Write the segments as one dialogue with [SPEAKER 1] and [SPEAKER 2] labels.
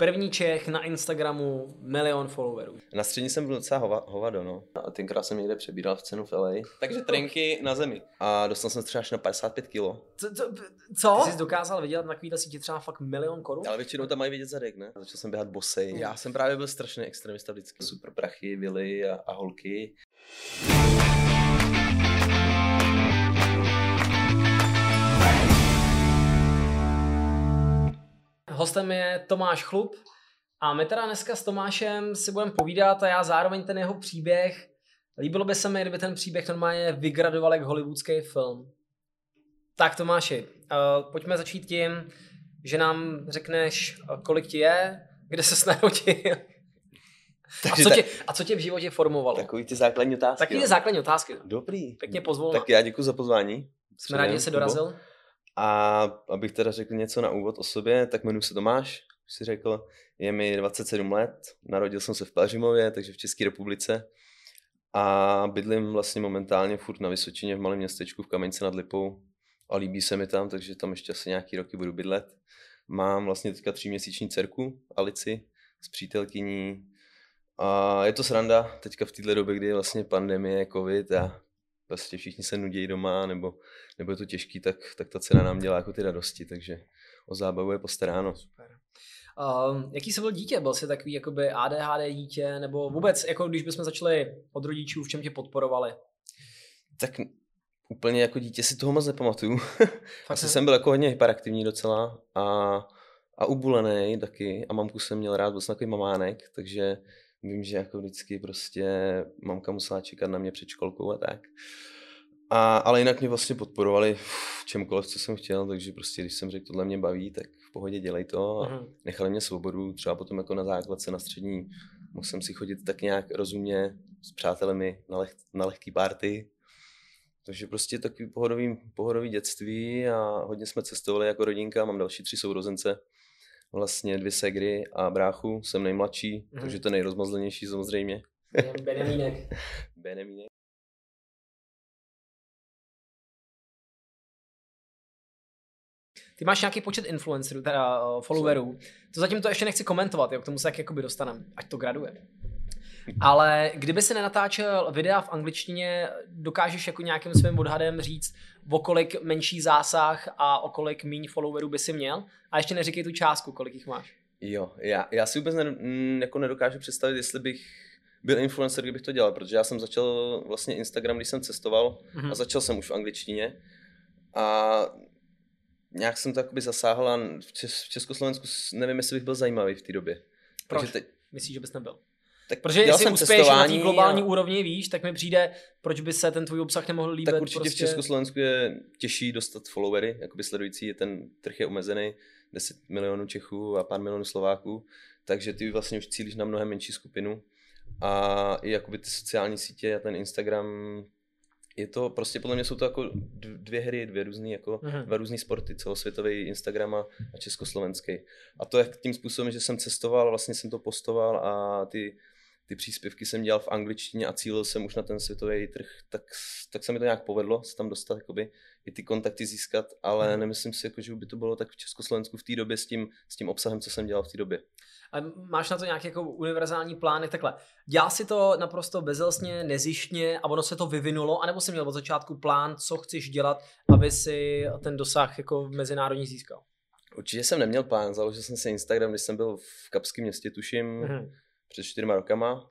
[SPEAKER 1] První Čech na Instagramu, milion followerů.
[SPEAKER 2] Na střední jsem byl docela hova, hovado, no. A tenkrát jsem někde přebíral v cenu v LA. Takže trenky na zemi. A dostal jsem třeba až na 55 kilo.
[SPEAKER 1] Co? co, co? Ty jsi dokázal vydělat na takovýhle sítě třeba fakt milion korun?
[SPEAKER 2] Ale většinou tam mají vidět zadek, ne? Začal jsem běhat bosej. Já jsem právě byl strašný extremista vždycky. Super prachy, vily a, a holky.
[SPEAKER 1] Hostem je Tomáš Chlup a my teda dneska s Tomášem si budeme povídat a já zároveň ten jeho příběh, líbilo by se mi, kdyby ten příběh normálně vygradoval jak hollywoodský film. Tak Tomáši, uh, pojďme začít tím, že nám řekneš, kolik ti je, kde se narodil. a, co tě, a co tě v životě formovalo?
[SPEAKER 2] Takový ty základní otázky.
[SPEAKER 1] Takový ty základní otázky.
[SPEAKER 2] Dobrý.
[SPEAKER 1] Pěkně pozvol.
[SPEAKER 2] Tak já děkuji za pozvání.
[SPEAKER 1] Jsme rádi, že jsi dorazil.
[SPEAKER 2] A abych teda řekl něco na úvod o sobě, tak jmenuji se Tomáš, už si řekl, je mi 27 let, narodil jsem se v Pelřimově, takže v České republice. A bydlím vlastně momentálně furt na Vysočině v malém městečku v Kamenici nad Lipou. A líbí se mi tam, takže tam ještě asi nějaký roky budu bydlet. Mám vlastně teďka tříměsíční dcerku, Alici, s přítelkyní. A je to sranda teďka v této době, kdy je vlastně pandemie, covid a prostě všichni se nudí doma, nebo, nebo je to těžký, tak, tak ta cena nám dělá jako ty radosti, takže o zábavu je postaráno.
[SPEAKER 1] Super. Uh, jaký jsi byl dítě? Byl jsi takový jakoby ADHD dítě, nebo vůbec, jako když bychom začali od rodičů, v čem tě podporovali?
[SPEAKER 2] Tak úplně jako dítě si toho moc nepamatuju. Asi jsem byl jako hodně hyperaktivní docela a, a ubulený taky a mamku jsem měl rád, byl jsem takový mamánek, takže vím, že jako vždycky prostě mamka musela čekat na mě před školkou a tak. A, ale jinak mě vlastně podporovali v čemkoliv, co jsem chtěl, takže prostě když jsem řekl, tohle mě baví, tak v pohodě dělej to a uh-huh. nechali mě svobodu, třeba potom jako na základce, na střední, mohl jsem si chodit tak nějak rozumně s přátelemi na, leh, na lehký party, takže prostě takový pohodový, pohodový dětství a hodně jsme cestovali jako rodinka, mám další tři sourozence, vlastně dvě segry a bráchu, jsem nejmladší, mm-hmm. takže to nejrozmazlenější samozřejmě.
[SPEAKER 1] Benjamínek.
[SPEAKER 2] Benjamínek.
[SPEAKER 1] Ty máš nějaký počet influencerů, teda uh, followerů. To zatím to ještě nechci komentovat, jo, k tomu se tak jakoby dostaneme, ať to graduje. Ale kdyby se nenatáčel videa v angličtině, dokážeš jako nějakým svým odhadem říct, o kolik menší zásah a o kolik méně followerů by si měl? A ještě neříkej tu částku, kolik jich máš.
[SPEAKER 2] Jo, já, já si vůbec ne, jako nedokážu představit, jestli bych byl influencer, kdybych to dělal, protože já jsem začal vlastně Instagram, když jsem cestoval mm-hmm. a začal jsem už v angličtině a nějak jsem to jakoby zasáhl a v, Čes- v Československu nevím, jestli bych byl zajímavý v té době.
[SPEAKER 1] Proč? Teď... Myslíš, že bys nebyl? Tak Protože jestli jsem uspěješ na té globální a... úrovni, víš, tak mi přijde, proč by se ten tvůj obsah nemohl líbit.
[SPEAKER 2] Tak určitě prostě... v Československu je těžší dostat followery, jakoby sledující, je ten trh je omezený, 10 milionů Čechů a pár milionů Slováků, takže ty vlastně už cílíš na mnohem menší skupinu. A i jakoby ty sociální sítě a ten Instagram je to prostě podle mě jsou to jako dvě hry, dvě různé jako uh-huh. dva různé sporty, celosvětový Instagram a československý. A to je tím způsobem, že jsem cestoval, vlastně jsem to postoval a ty ty příspěvky jsem dělal v angličtině a cílil jsem už na ten světový trh, tak, tak se mi to nějak povedlo se tam dostat, jakoby, i ty kontakty získat, ale mm. nemyslím si, jako, že by to bylo tak v Československu v té době s tím, s tím obsahem, co jsem dělal v té době.
[SPEAKER 1] A máš na to nějaký jako univerzální plány takhle? Dělal si to naprosto bezelstně, nezištně a ono se to vyvinulo, anebo jsi měl od začátku plán, co chceš dělat, aby si ten dosah jako mezinárodní získal?
[SPEAKER 2] Určitě jsem neměl plán, založil jsem si Instagram, když jsem byl v Kapském městě, tuším, mm před čtyřma rokama.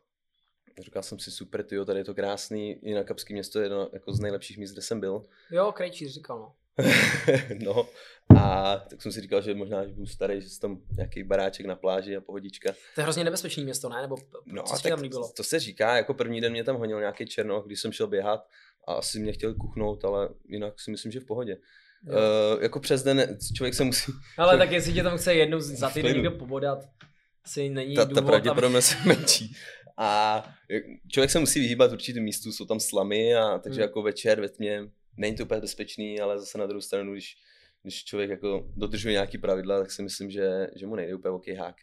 [SPEAKER 2] Říkal jsem si, super, tyjo, tady je to krásný, i na Kapský město je jedno jako z nejlepších míst, kde jsem byl.
[SPEAKER 1] Jo, Krejčíř říkal, no.
[SPEAKER 2] no, a tak jsem si říkal, že možná, že budu starý, že tam nějaký baráček na pláži a pohodička.
[SPEAKER 1] To je hrozně nebezpečný město, ne? Nebo
[SPEAKER 2] no, co tak tam líbilo? To se říká, jako první den mě tam honil nějaký černoch, když jsem šel běhat a asi mě chtěl kuchnout, ale jinak si myslím, že v pohodě. Uh, jako přes den člověk se musí...
[SPEAKER 1] Ale tak jestli tě tam chce jednou za týden někdo pobodat, asi není
[SPEAKER 2] ta,
[SPEAKER 1] důvod,
[SPEAKER 2] ta pravděpodobnost aby... je menší. A člověk se musí vyhýbat určitým místu, jsou tam slamy, a takže hmm. jako večer ve tmě není to úplně bezpečný, ale zase na druhou stranu, když, když člověk jako dodržuje nějaký pravidla, tak si myslím, že, že mu nejde úplně okej hák.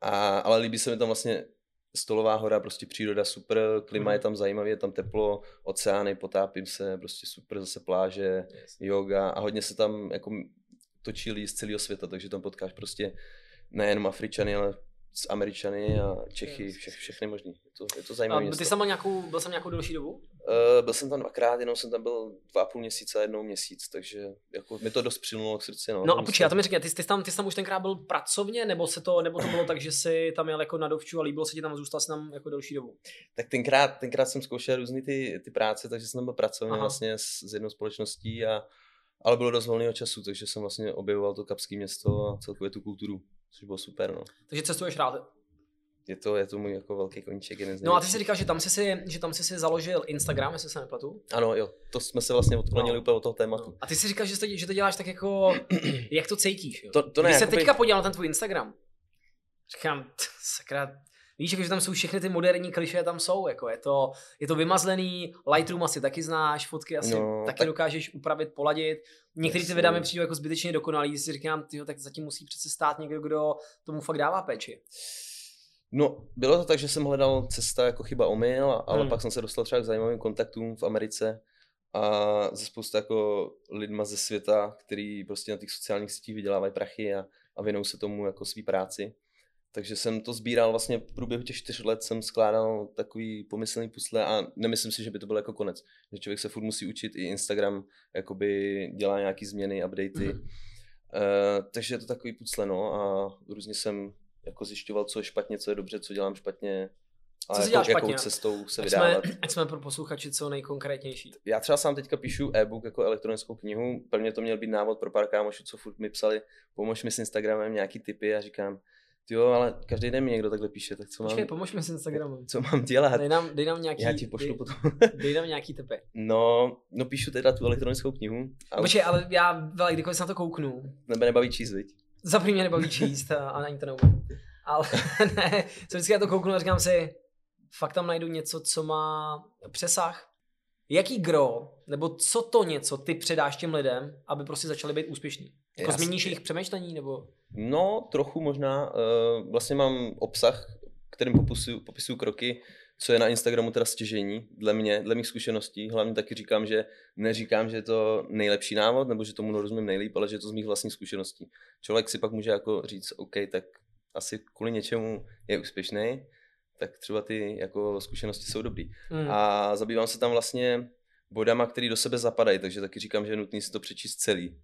[SPEAKER 2] A, ale líbí se mi tam vlastně Stolová hora, prostě příroda super, klima je hmm. tam zajímavé, je tam teplo, oceány, potápím se, prostě super, zase pláže, yes. yoga a hodně se tam jako točí lidi z celého světa, takže tam potkáš prostě nejenom Afričany, ale s Američany a Čechy, vše, všechny možný. Je to, je to zajímavé.
[SPEAKER 1] A ty jsi tam byl nějakou, byl jsem nějakou delší dobu?
[SPEAKER 2] Uh, byl jsem tam dvakrát, jenom jsem tam byl dva a půl měsíce a jednou měsíc, takže jako mi to dost přinulo k srdci. No,
[SPEAKER 1] no a počkej, já to mi řekni, ty, ty, tam, ty jsi tam už tenkrát byl pracovně, nebo, se to, nebo to bylo tak, že jsi tam jel jako na dovču a líbilo se ti tam zůstal jsi tam jako delší dobu?
[SPEAKER 2] Tak tenkrát, tenkrát jsem zkoušel různé ty, ty práce, takže jsem tam byl pracovně Aha. vlastně s, s jednou společností a ale bylo dost volného času, takže jsem vlastně objevoval to kapské město a celkově tu kulturu, což bylo super. No.
[SPEAKER 1] Takže cestuješ rád?
[SPEAKER 2] je to, je to můj jako velký koníček. Jeden
[SPEAKER 1] z no a ty jsi říkal, že tam jsi si, že tam jsi si založil Instagram, jestli se nepletu.
[SPEAKER 2] Ano, jo, to jsme se vlastně odklonili no. úplně od toho tématu. No.
[SPEAKER 1] A ty si říkal, že to, že to děláš tak jako, jak to cítíš. Jo?
[SPEAKER 2] To, to ne,
[SPEAKER 1] Když jakoby... se teďka podíval na ten tvůj Instagram, říkám, sakra, Víš, jako, že tam jsou všechny ty moderní kliše, tam jsou, jako je to, je to vymazlený, Lightroom asi taky znáš, fotky asi no, taky tak... dokážeš upravit, poladit. Některé ty videa mi přijdou jako zbytečně dokonalý, si říkám, tyjo, tak zatím musí přece stát někdo, kdo tomu fakt dává péči.
[SPEAKER 2] No, bylo to tak, že jsem hledal cesta jako chyba omyl, ale hmm. pak jsem se dostal třeba k zajímavým kontaktům v Americe a ze spousta jako lidma ze světa, který prostě na těch sociálních sítích vydělávají prachy a, a věnou se tomu jako svý práci. Takže jsem to sbíral vlastně v průběhu těch čtyř let jsem skládal takový pomyslný pusle a nemyslím si, že by to byl jako konec. Že člověk se furt musí učit, i Instagram jakoby dělá nějaký změny, updaty. Mm. Uh, takže je to takový pucle, no a různě jsem jako zjišťoval, co je špatně, co je dobře, co dělám špatně.
[SPEAKER 1] A co jako,
[SPEAKER 2] jakou cestou se ať vydávat.
[SPEAKER 1] Jsme, ať jsme pro posluchači co nejkonkrétnější.
[SPEAKER 2] Já třeba sám teďka píšu e-book jako elektronickou knihu. Pro mě to měl být návod pro pár kámošů, co furt mi psali, pomož mi s Instagramem nějaký tipy a říkám, jo, ale každý den mi někdo takhle píše, tak co
[SPEAKER 1] Počkej,
[SPEAKER 2] mám...
[SPEAKER 1] pomož mi s Instagramem.
[SPEAKER 2] Co mám dělat?
[SPEAKER 1] Dej nám, dej nám nějaký...
[SPEAKER 2] Já ti pošlu
[SPEAKER 1] dej,
[SPEAKER 2] potom.
[SPEAKER 1] dej nám nějaký tipy.
[SPEAKER 2] No, no píšu teda tu elektronickou knihu.
[SPEAKER 1] A Počkej, ale já, kdykoliv se na to kouknu.
[SPEAKER 2] Nebe nebaví číst, viď?
[SPEAKER 1] Za mě nebaví číst a, a ani to neumím ale ne, co vždycky já to kouknu a říkám si, fakt tam najdu něco, co má přesah. Jaký gro, nebo co to něco ty předáš těm lidem, aby prostě začali být úspěšní? Jako změníš jejich přemýšlení, nebo?
[SPEAKER 2] No, trochu možná. Uh, vlastně mám obsah, kterým popisuju, popisuju kroky, co je na Instagramu teda stěžení, dle mě, dle mých zkušeností. Hlavně taky říkám, že neříkám, že je to nejlepší návod, nebo že tomu rozumím nejlíp, ale že je to z mých vlastních zkušeností. Člověk si pak může jako říct, OK, tak asi kvůli něčemu je úspěšný, tak třeba ty jako zkušenosti jsou dobrý. Mm. A zabývám se tam vlastně bodama, které do sebe zapadají, takže taky říkám, že je nutný si to přečíst celý.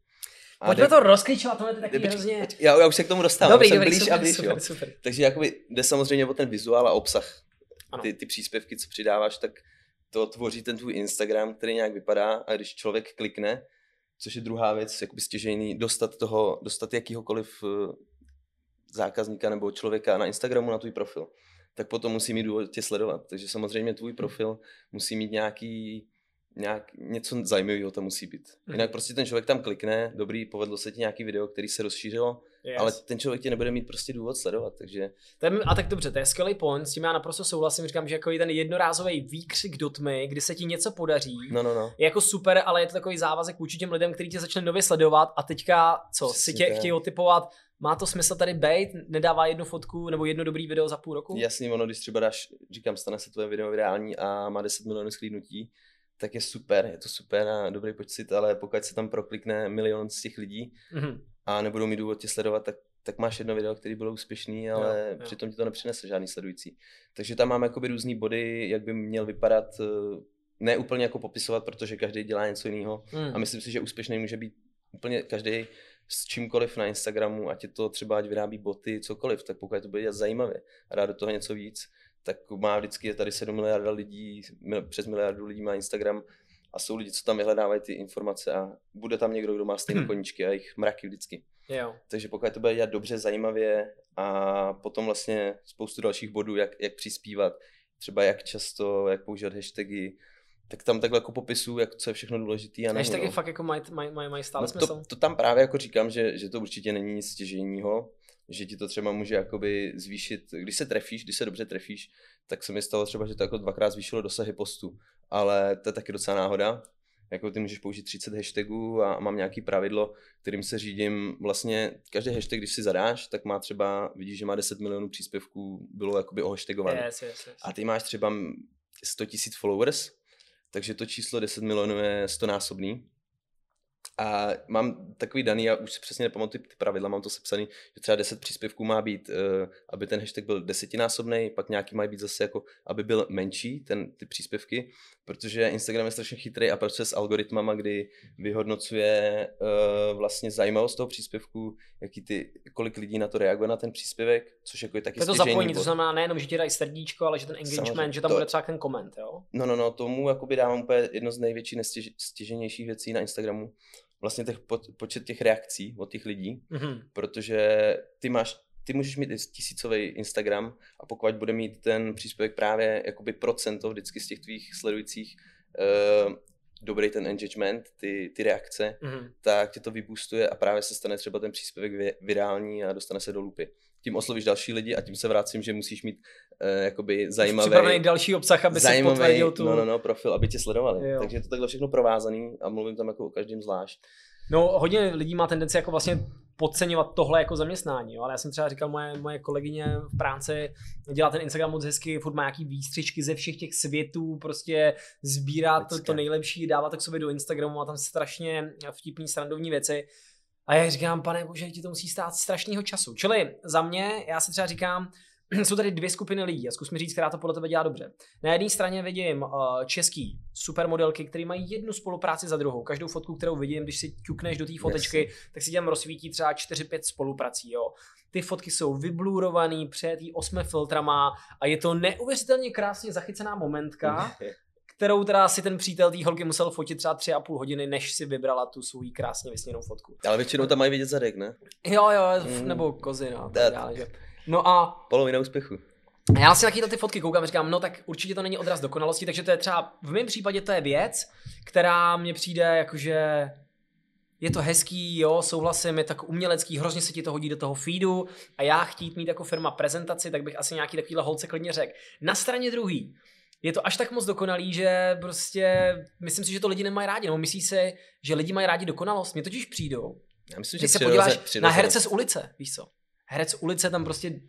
[SPEAKER 1] A Pojďme jde... to rozklíčovat, to je taky jde, hrozně...
[SPEAKER 2] Já, já už se k tomu dostávám,
[SPEAKER 1] dobrý,
[SPEAKER 2] jsem
[SPEAKER 1] dobrý,
[SPEAKER 2] blíž
[SPEAKER 1] super,
[SPEAKER 2] a blíž,
[SPEAKER 1] super,
[SPEAKER 2] jo.
[SPEAKER 1] super.
[SPEAKER 2] Takže jakoby jde samozřejmě o ten vizuál a obsah. Ty, ty příspěvky, co přidáváš, tak to tvoří ten tvůj Instagram, který nějak vypadá a když člověk klikne, což je druhá věc, jakoby stěžejný, dostat toho, dostat jakýhokoliv eh, zákazníka nebo člověka na Instagramu na tvůj profil, tak potom musí mít důvod tě sledovat. Takže samozřejmě tvůj profil musí mít nějaký, nějak, něco zajímavého to musí být. Mhm. Jinak prostě ten člověk tam klikne, dobrý, povedlo se ti nějaký video, který se rozšířilo, yes. ale ten člověk tě nebude mít prostě důvod sledovat, takže...
[SPEAKER 1] Je, a tak dobře, to je skvělý point, s tím já naprosto souhlasím, říkám, že jako ten jednorázový výkřik do tmy, kdy se ti něco podaří,
[SPEAKER 2] no, no, no.
[SPEAKER 1] je jako super, ale je to takový závazek vůči těm lidem, kteří tě začne nově sledovat a teďka, co, Přesně si tě chtějí otypovat, má to smysl tady být, nedává jednu fotku nebo jedno dobrý video za půl roku?
[SPEAKER 2] Jasný, ono, když třeba dáš, říkám, stane se tvoje video virální a má 10 milionů sklídnutí, tak je super, je to super a dobrý pocit, ale pokud se tam proklikne milion z těch lidí mm-hmm. a nebudou mít důvod tě sledovat, tak, tak máš jedno video, který bylo úspěšný, ale jo, jo. přitom ti to nepřinese žádný sledující. Takže tam máme jakoby různý body, jak by měl vypadat, eh, ne úplně jako popisovat, protože každý dělá něco jiného mm. a myslím si, že úspěšný může být úplně každý s čímkoliv na Instagramu, ať je to třeba, ať vyrábí boty, cokoliv, tak pokud to bude zajímavé a dá do toho něco víc, tak má vždycky je tady 7 miliard lidí, přes miliardu lidí má Instagram a jsou lidi, co tam vyhledávají ty informace a bude tam někdo, kdo má stejné hmm. koníčky a jich mraky vždycky.
[SPEAKER 1] Jo.
[SPEAKER 2] Takže pokud to bude dělat dobře, zajímavě a potom vlastně spoustu dalších bodů, jak, jak přispívat, třeba jak často, jak používat hashtagy, tak tam takhle jako popisu, jak, co je všechno důležité. A
[SPEAKER 1] Hashtagy no. fakt jako mají maj, maj, maj stále no smysl.
[SPEAKER 2] To, to, tam právě jako říkám, že, že to určitě není nic stěžejního, že ti to třeba může jakoby zvýšit, když se trefíš, když se dobře trefíš, tak se mi stalo třeba, že to jako dvakrát zvýšilo dosahy postu, ale to je taky docela náhoda. Jako ty můžeš použít 30 hashtagů a mám nějaký pravidlo, kterým se řídím. Vlastně každý hashtag, když si zadáš, tak má třeba, vidíš, že má 10 milionů příspěvků, bylo jakoby ohashtagované.
[SPEAKER 1] Yes, yes, yes.
[SPEAKER 2] A ty máš třeba 100 000 followers, takže to číslo 10 milionů je 100 násobný. A mám takový daný, já už si přesně nepamatuji ty pravidla, mám to sepsaný, že třeba 10 příspěvků má být, uh, aby ten hashtag byl desetinásobný, pak nějaký mají být zase jako, aby byl menší, ten, ty příspěvky, protože Instagram je strašně chytrý a pracuje s algoritmama, kdy vyhodnocuje uh, vlastně zajímavost toho příspěvku, jaký ty, kolik lidí na to reaguje na ten příspěvek, což jako je taky
[SPEAKER 1] To, to zapojení, to znamená nejenom, že ti dají srdíčko, ale že ten engagement, Samozřejmě, že tam to... bude třeba ten koment, jo?
[SPEAKER 2] No, no, no, tomu jakoby dávám úplně jedno z největších nestěženějších věcí na Instagramu, vlastně těch po, počet těch reakcí od těch lidí, mm-hmm. protože ty máš, ty můžeš mít tisícový Instagram a pokud bude mít ten příspěvek právě jakoby procento vždycky z těch tvých sledujících uh, dobrý ten engagement, ty, ty reakce, mm-hmm. tak tě to vyboostuje a právě se stane třeba ten příspěvek virální a dostane se do lupy. Tím oslovíš další lidi a tím se vracím, že musíš mít uh, jakoby zajímavý...
[SPEAKER 1] Připravený další obsah, aby zajímavý, si potvrdil tu...
[SPEAKER 2] No, no, no, profil, aby tě sledovali. Jo. Takže je to takhle všechno provázaný a mluvím tam jako o každém zvlášť.
[SPEAKER 1] No, hodně lidí má tendenci jako vlastně podceňovat tohle jako zaměstnání, jo? ale já jsem třeba říkal, moje, moje kolegyně v práci dělá ten Instagram moc hezky, furt má nějaký výstřičky ze všech těch světů, prostě sbírá to, to nejlepší, dává to k sobě do Instagramu, má tam strašně vtipný, srandovní věci. A já říkám, pane bože, ti to musí stát strašného času. Čili za mě, já si třeba říkám, jsou tady dvě skupiny lidí a zkus mi říct, která to podle tebe dělá dobře. Na jedné straně vidím uh, český supermodelky, které mají jednu spolupráci za druhou. Každou fotku, kterou vidím, když si ťukneš do té fotečky, yes. tak si tam rozsvítí třeba 4-5 spoluprací. Jo. Ty fotky jsou vyblurovaný, přejetý osmi filtrama a je to neuvěřitelně krásně zachycená momentka, kterou teda si ten přítel té holky musel fotit třeba tři a půl hodiny, než si vybrala tu svou krásně vysněnou fotku.
[SPEAKER 2] Ale většinou tam mají vidět zadek, ne?
[SPEAKER 1] Jo, jo, mm. nebo kozy, no. Tak dále, že. No a...
[SPEAKER 2] Polovina úspěchu.
[SPEAKER 1] A já si na ty fotky koukám a říkám, no tak určitě to není odraz dokonalosti, takže to je třeba, v mém případě to je věc, která mně přijde jakože je to hezký, jo, souhlasím, je tak umělecký, hrozně se ti to hodí do toho feedu a já chtít mít jako firma prezentaci, tak bych asi nějaký takovýhle holce klidně řekl. Na straně druhý, je to až tak moc dokonalý, že prostě myslím si, že to lidi nemají rádi, nebo myslí si, že lidi mají rádi dokonalost. Mě totiž přijdou. Já myslím, že se podíváš na herce z ulice, víš co? Herec ulice tam prostě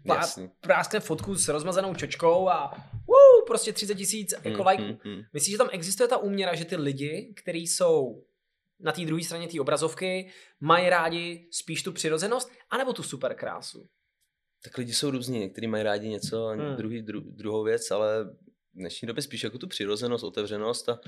[SPEAKER 1] práskne fotku s rozmazanou čočkou a uh, prostě 30 tisíc jako mm, like. Mm, mm. Myslíš, že tam existuje ta úměra, že ty lidi, kteří jsou na té druhé straně té obrazovky, mají rádi spíš tu přirozenost, anebo tu super krásu?
[SPEAKER 2] Tak lidi jsou různí, někteří mají rádi něco a hmm. druhý, dru, druhou věc, ale v dnešní době spíš jako tu přirozenost, otevřenost a,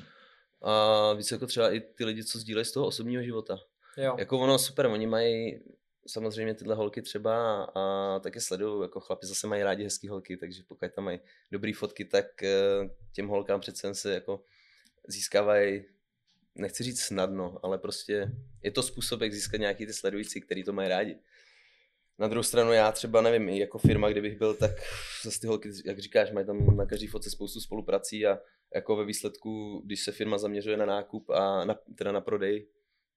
[SPEAKER 2] a víc jako třeba i ty lidi, co sdílejí z toho osobního života. Jo. Jako ono super, oni mají samozřejmě tyhle holky třeba a taky sleduju, jako chlapi zase mají rádi hezký holky, takže pokud tam mají dobré fotky, tak eh, těm holkám přece se jako získávají, nechci říct snadno, ale prostě je to způsob, jak získat nějaký ty sledující, který to mají rádi. Na druhou stranu já třeba nevím, jako firma, kdybych byl, tak zase ty holky, jak říkáš, mají tam na každý fotce spoustu spoluprací a jako ve výsledku, když se firma zaměřuje na nákup a na, teda na prodej,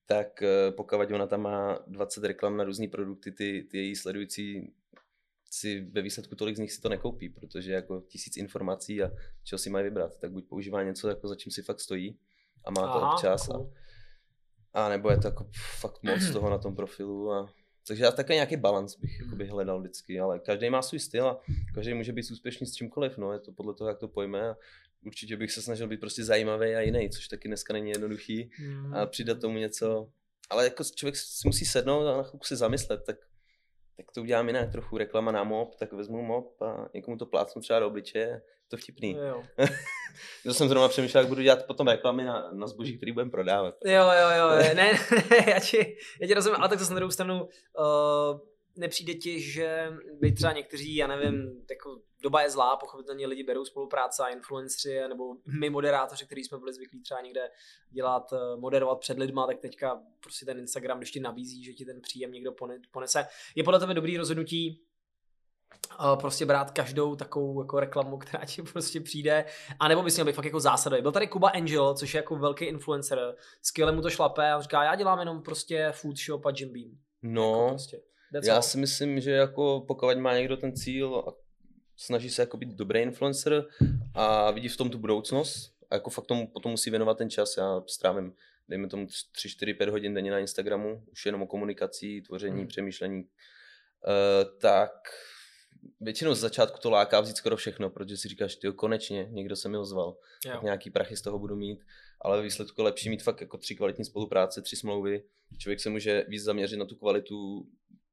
[SPEAKER 2] tak eh, pokud ona tam má 20 reklam na různé produkty, ty, ty její sledující si ve výsledku tolik z nich si to nekoupí, protože jako tisíc informací a čeho si mají vybrat, tak buď používá něco, jako za čím si fakt stojí a má Aha, to čas cool. a, a nebo je to jako fakt moc toho na tom profilu a takže já také nějaký balans bych by hledal vždycky, ale každý má svůj styl a každý může být úspěšný s čímkoliv, no, je to podle toho, jak to pojme a určitě bych se snažil být prostě zajímavý a jiný, což taky dneska není jednoduchý mm. a přidat tomu něco. Ale jako člověk si musí sednout a na chvilku si zamyslet, tak, tak to udělám jinak, trochu reklama na mop, tak vezmu mop a někomu to plácnu třeba do obličeje, to vtipný. Jo. to jsem zrovna přemýšlel, jak budu dělat potom reklamy na, na zboží, který budeme prodávat.
[SPEAKER 1] Jo, jo, jo, ne, ne, já ti, já ti rozumím, ale tak zase na druhou stranu uh, nepřijde ti, že by třeba někteří, já nevím, jako doba je zlá, pochopitelně lidi berou spolupráce a influenceri nebo my moderátoři, kteří jsme byli zvyklí třeba někde dělat, eh, moderovat před lidma, tak teďka prostě ten Instagram, když ti nabízí, že ti ten příjem někdo ponese. Je podle tebe dobrý rozhodnutí eh, prostě brát každou takovou jako reklamu, která ti prostě přijde, a nebo bys měl být fakt jako zásadový. Byl tady Kuba Angel, což je jako velký influencer, skvěle mu to šlape a říká, já dělám jenom prostě food shop a Jim Beam.
[SPEAKER 2] No, jako prostě. Já all. si myslím, že jako pokud má někdo ten cíl a snaží se jako být dobrý influencer a vidí v tom tu budoucnost a jako fakt tomu potom musí věnovat ten čas. Já strávím, dejme tomu 3, 4, 5 hodin denně na Instagramu, už jenom o komunikaci, tvoření, hmm. přemýšlení, uh, tak většinou z začátku to láká vzít skoro všechno, protože si říkáš, ty konečně, někdo se mi ozval, jo. tak nějaký prachy z toho budu mít, ale ve výsledku je lepší mít fakt jako tři kvalitní spolupráce, tři smlouvy, člověk se může víc zaměřit na tu kvalitu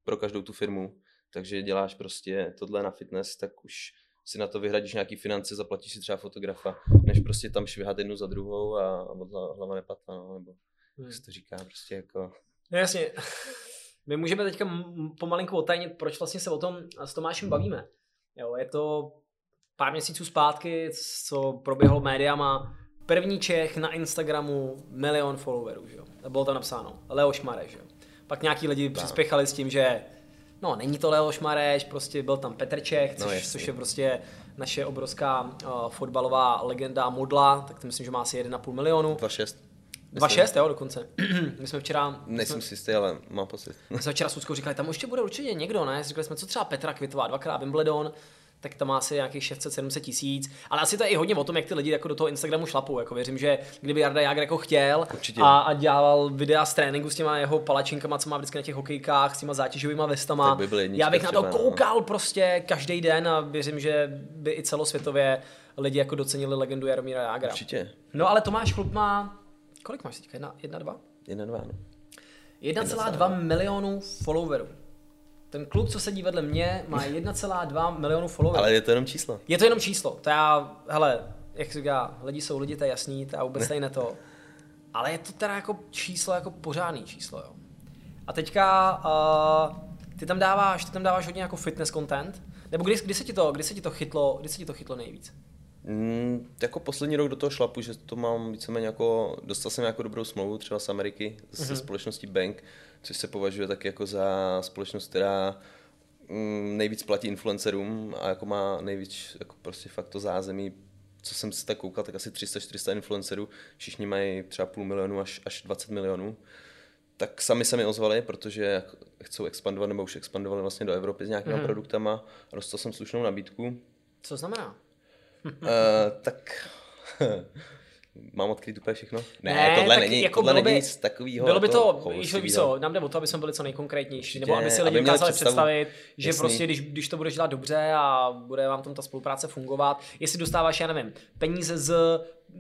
[SPEAKER 2] pro každou tu firmu, takže děláš prostě tohle na fitness, tak už si na to vyhradíš nějaký finance, zaplatíš si třeba fotografa, než prostě tam švihat jednu za druhou a, a hlava nepatá, no, nebo hmm. jak se to říká, prostě jako...
[SPEAKER 1] No jasně. My můžeme teďka pomalinku otajnit, proč vlastně se o tom s Tomášem bavíme. Jo, je to pár měsíců zpátky, co proběhlo médiama, první Čech na Instagramu, milion followerů, že jo. Bylo tam napsáno, Leoš Mareš, jo. Pak nějaký lidi přispěchali s tím, že no, není to Leoš Mareš, prostě byl tam Petr Čech, no, což, no, což je prostě naše obrovská uh, fotbalová legenda modla, tak to myslím, že má asi 1,5 milionu.
[SPEAKER 2] 2,6.
[SPEAKER 1] 2,6 jo, dokonce. my jsme včera...
[SPEAKER 2] Nejsem si jistý, ale mám pocit.
[SPEAKER 1] my jsme včera s Úzkou říkali, tam ještě bude určitě někdo, ne? Říkali jsme, co třeba Petra Kvitová, dvakrát Wimbledon, tak tam má asi nějakých 600-700 tisíc. Ale asi to je i hodně o tom, jak ty lidi jako do toho Instagramu šlapou. Jako věřím, že kdyby Jarda Jágr jako chtěl a, a, dělal videa z tréninku s těma jeho palačinkama, co má vždycky na těch hokejkách, s těma zátěžovými vestama.
[SPEAKER 2] By
[SPEAKER 1] Já bych na to
[SPEAKER 2] no.
[SPEAKER 1] koukal prostě každý den a věřím, že by i celosvětově lidi jako docenili legendu Jaromíra Jágra.
[SPEAKER 2] Určitě.
[SPEAKER 1] No ale Tomáš Klub má, kolik máš teďka? Jedna, jedna dva?
[SPEAKER 2] Jedna dva, no.
[SPEAKER 1] 1,2 milionů followerů. Ten kluk, co sedí vedle mě, má 1,2 milionu followerů.
[SPEAKER 2] Ale je to jenom číslo.
[SPEAKER 1] Je to jenom číslo. To já, hele, jak se říká, lidi jsou lidi, to je jasný, to já vůbec ne. to. Ale je to teda jako číslo, jako pořádný číslo, jo. A teďka uh, ty tam dáváš, ty tam dáváš hodně jako fitness content, nebo kdy, kdy, se ti to, kdy se ti to chytlo, kdy se ti to chytlo nejvíc?
[SPEAKER 2] Mm, jako poslední rok do toho šlapu, že to mám víceméně jako, dostal jsem jako dobrou smlouvu třeba z Ameriky, se mm-hmm. společností Bank, což se považuje taky jako za společnost, která mm, nejvíc platí influencerům a jako má nejvíc jako prostě fakt to zázemí, co jsem si tak koukal, tak asi 300-400 influencerů, všichni mají třeba půl milionu až, až 20 milionů. Tak sami se mi ozvali, protože chcou expandovat nebo už expandovali vlastně do Evropy s nějakými mm. produktama. Dostal jsem slušnou nabídku.
[SPEAKER 1] Co znamená?
[SPEAKER 2] Uh, tak mám odkryt úplně všechno? Ne, ne tohle není, jako tohle není nic takového.
[SPEAKER 1] Bylo by to, jako víš, víš co, nám jde o to, aby jsme byli co nejkonkrétnější, nebo aby si lidi dokázali představit, že jasný. prostě, když, když to budeš dělat dobře a bude vám tam ta spolupráce fungovat, jestli dostáváš, já nevím, peníze z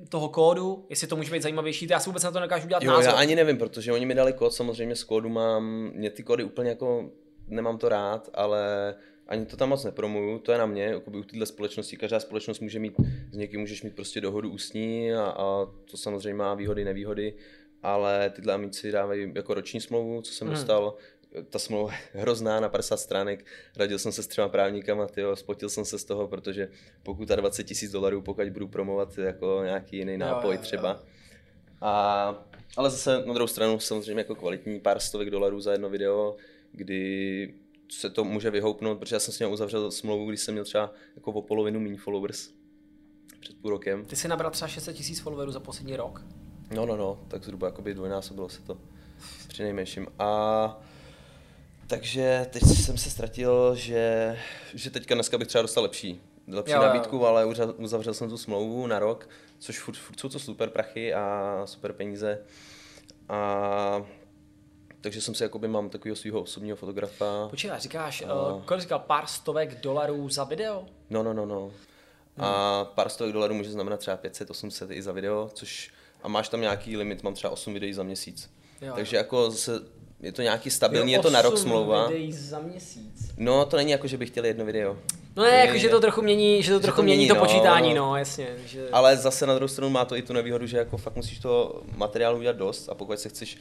[SPEAKER 1] toho kódu, jestli to může být zajímavější, já si vůbec na to nekážu dělat
[SPEAKER 2] jo, názor. já ani nevím, protože oni mi dali kód, samozřejmě z kódu mám, mě ty kódy úplně jako, nemám to rád, ale ani to tam moc nepromuju, to je na mě, jako u této společnosti, každá společnost může mít, s někým můžeš mít prostě dohodu ústní a, a to samozřejmě má výhody, nevýhody, ale tyhle amici dávají jako roční smlouvu, co jsem hmm. dostal, ta smlouva je hrozná na 50 stránek, radil jsem se s třema právníkama, tyjo, spotil jsem se z toho, protože pokud ta 20 tisíc dolarů, pokud budu promovat jako nějaký jiný nápoj jo, jo, třeba. Jo. A, ale zase na druhou stranu samozřejmě jako kvalitní pár stovek dolarů za jedno video, kdy se to může vyhoupnout, protože já jsem s ním uzavřel smlouvu, když jsem měl třeba jako o polovinu méně followers před půl rokem.
[SPEAKER 1] Ty jsi nabral třeba 600 tisíc followerů za poslední rok?
[SPEAKER 2] No, no, no, tak zhruba jakoby dvojnásobilo se to při nejmenším. A takže teď jsem se ztratil, že, že teďka dneska bych třeba dostal lepší, lepší jo, nabídku, jo. ale uzavřel jsem tu smlouvu na rok, což furt, furt jsou to super prachy a super peníze. A takže jsem si jakoby mám takového svého osobního fotografa.
[SPEAKER 1] Počkej, říkáš, a... uh, kolik říkal, pár stovek dolarů za video?
[SPEAKER 2] No, no, no, no. Hmm. A pár stovek dolarů může znamenat třeba 500, 800 i za video, což a máš tam nějaký limit, mám třeba 8 videí za měsíc. Jo, Takže jo. jako zase je to nějaký stabilní, jo, je to na rok smlouva.
[SPEAKER 1] videí za měsíc.
[SPEAKER 2] No, to není jako, že bych chtěl jedno video.
[SPEAKER 1] No ne, jako, že to trochu mění, že to trochu že to mění, mění to no, počítání, no, no jasně. Že...
[SPEAKER 2] Ale zase na druhou stranu má to i tu nevýhodu, že jako fakt musíš to materiálu udělat dost a pokud se chceš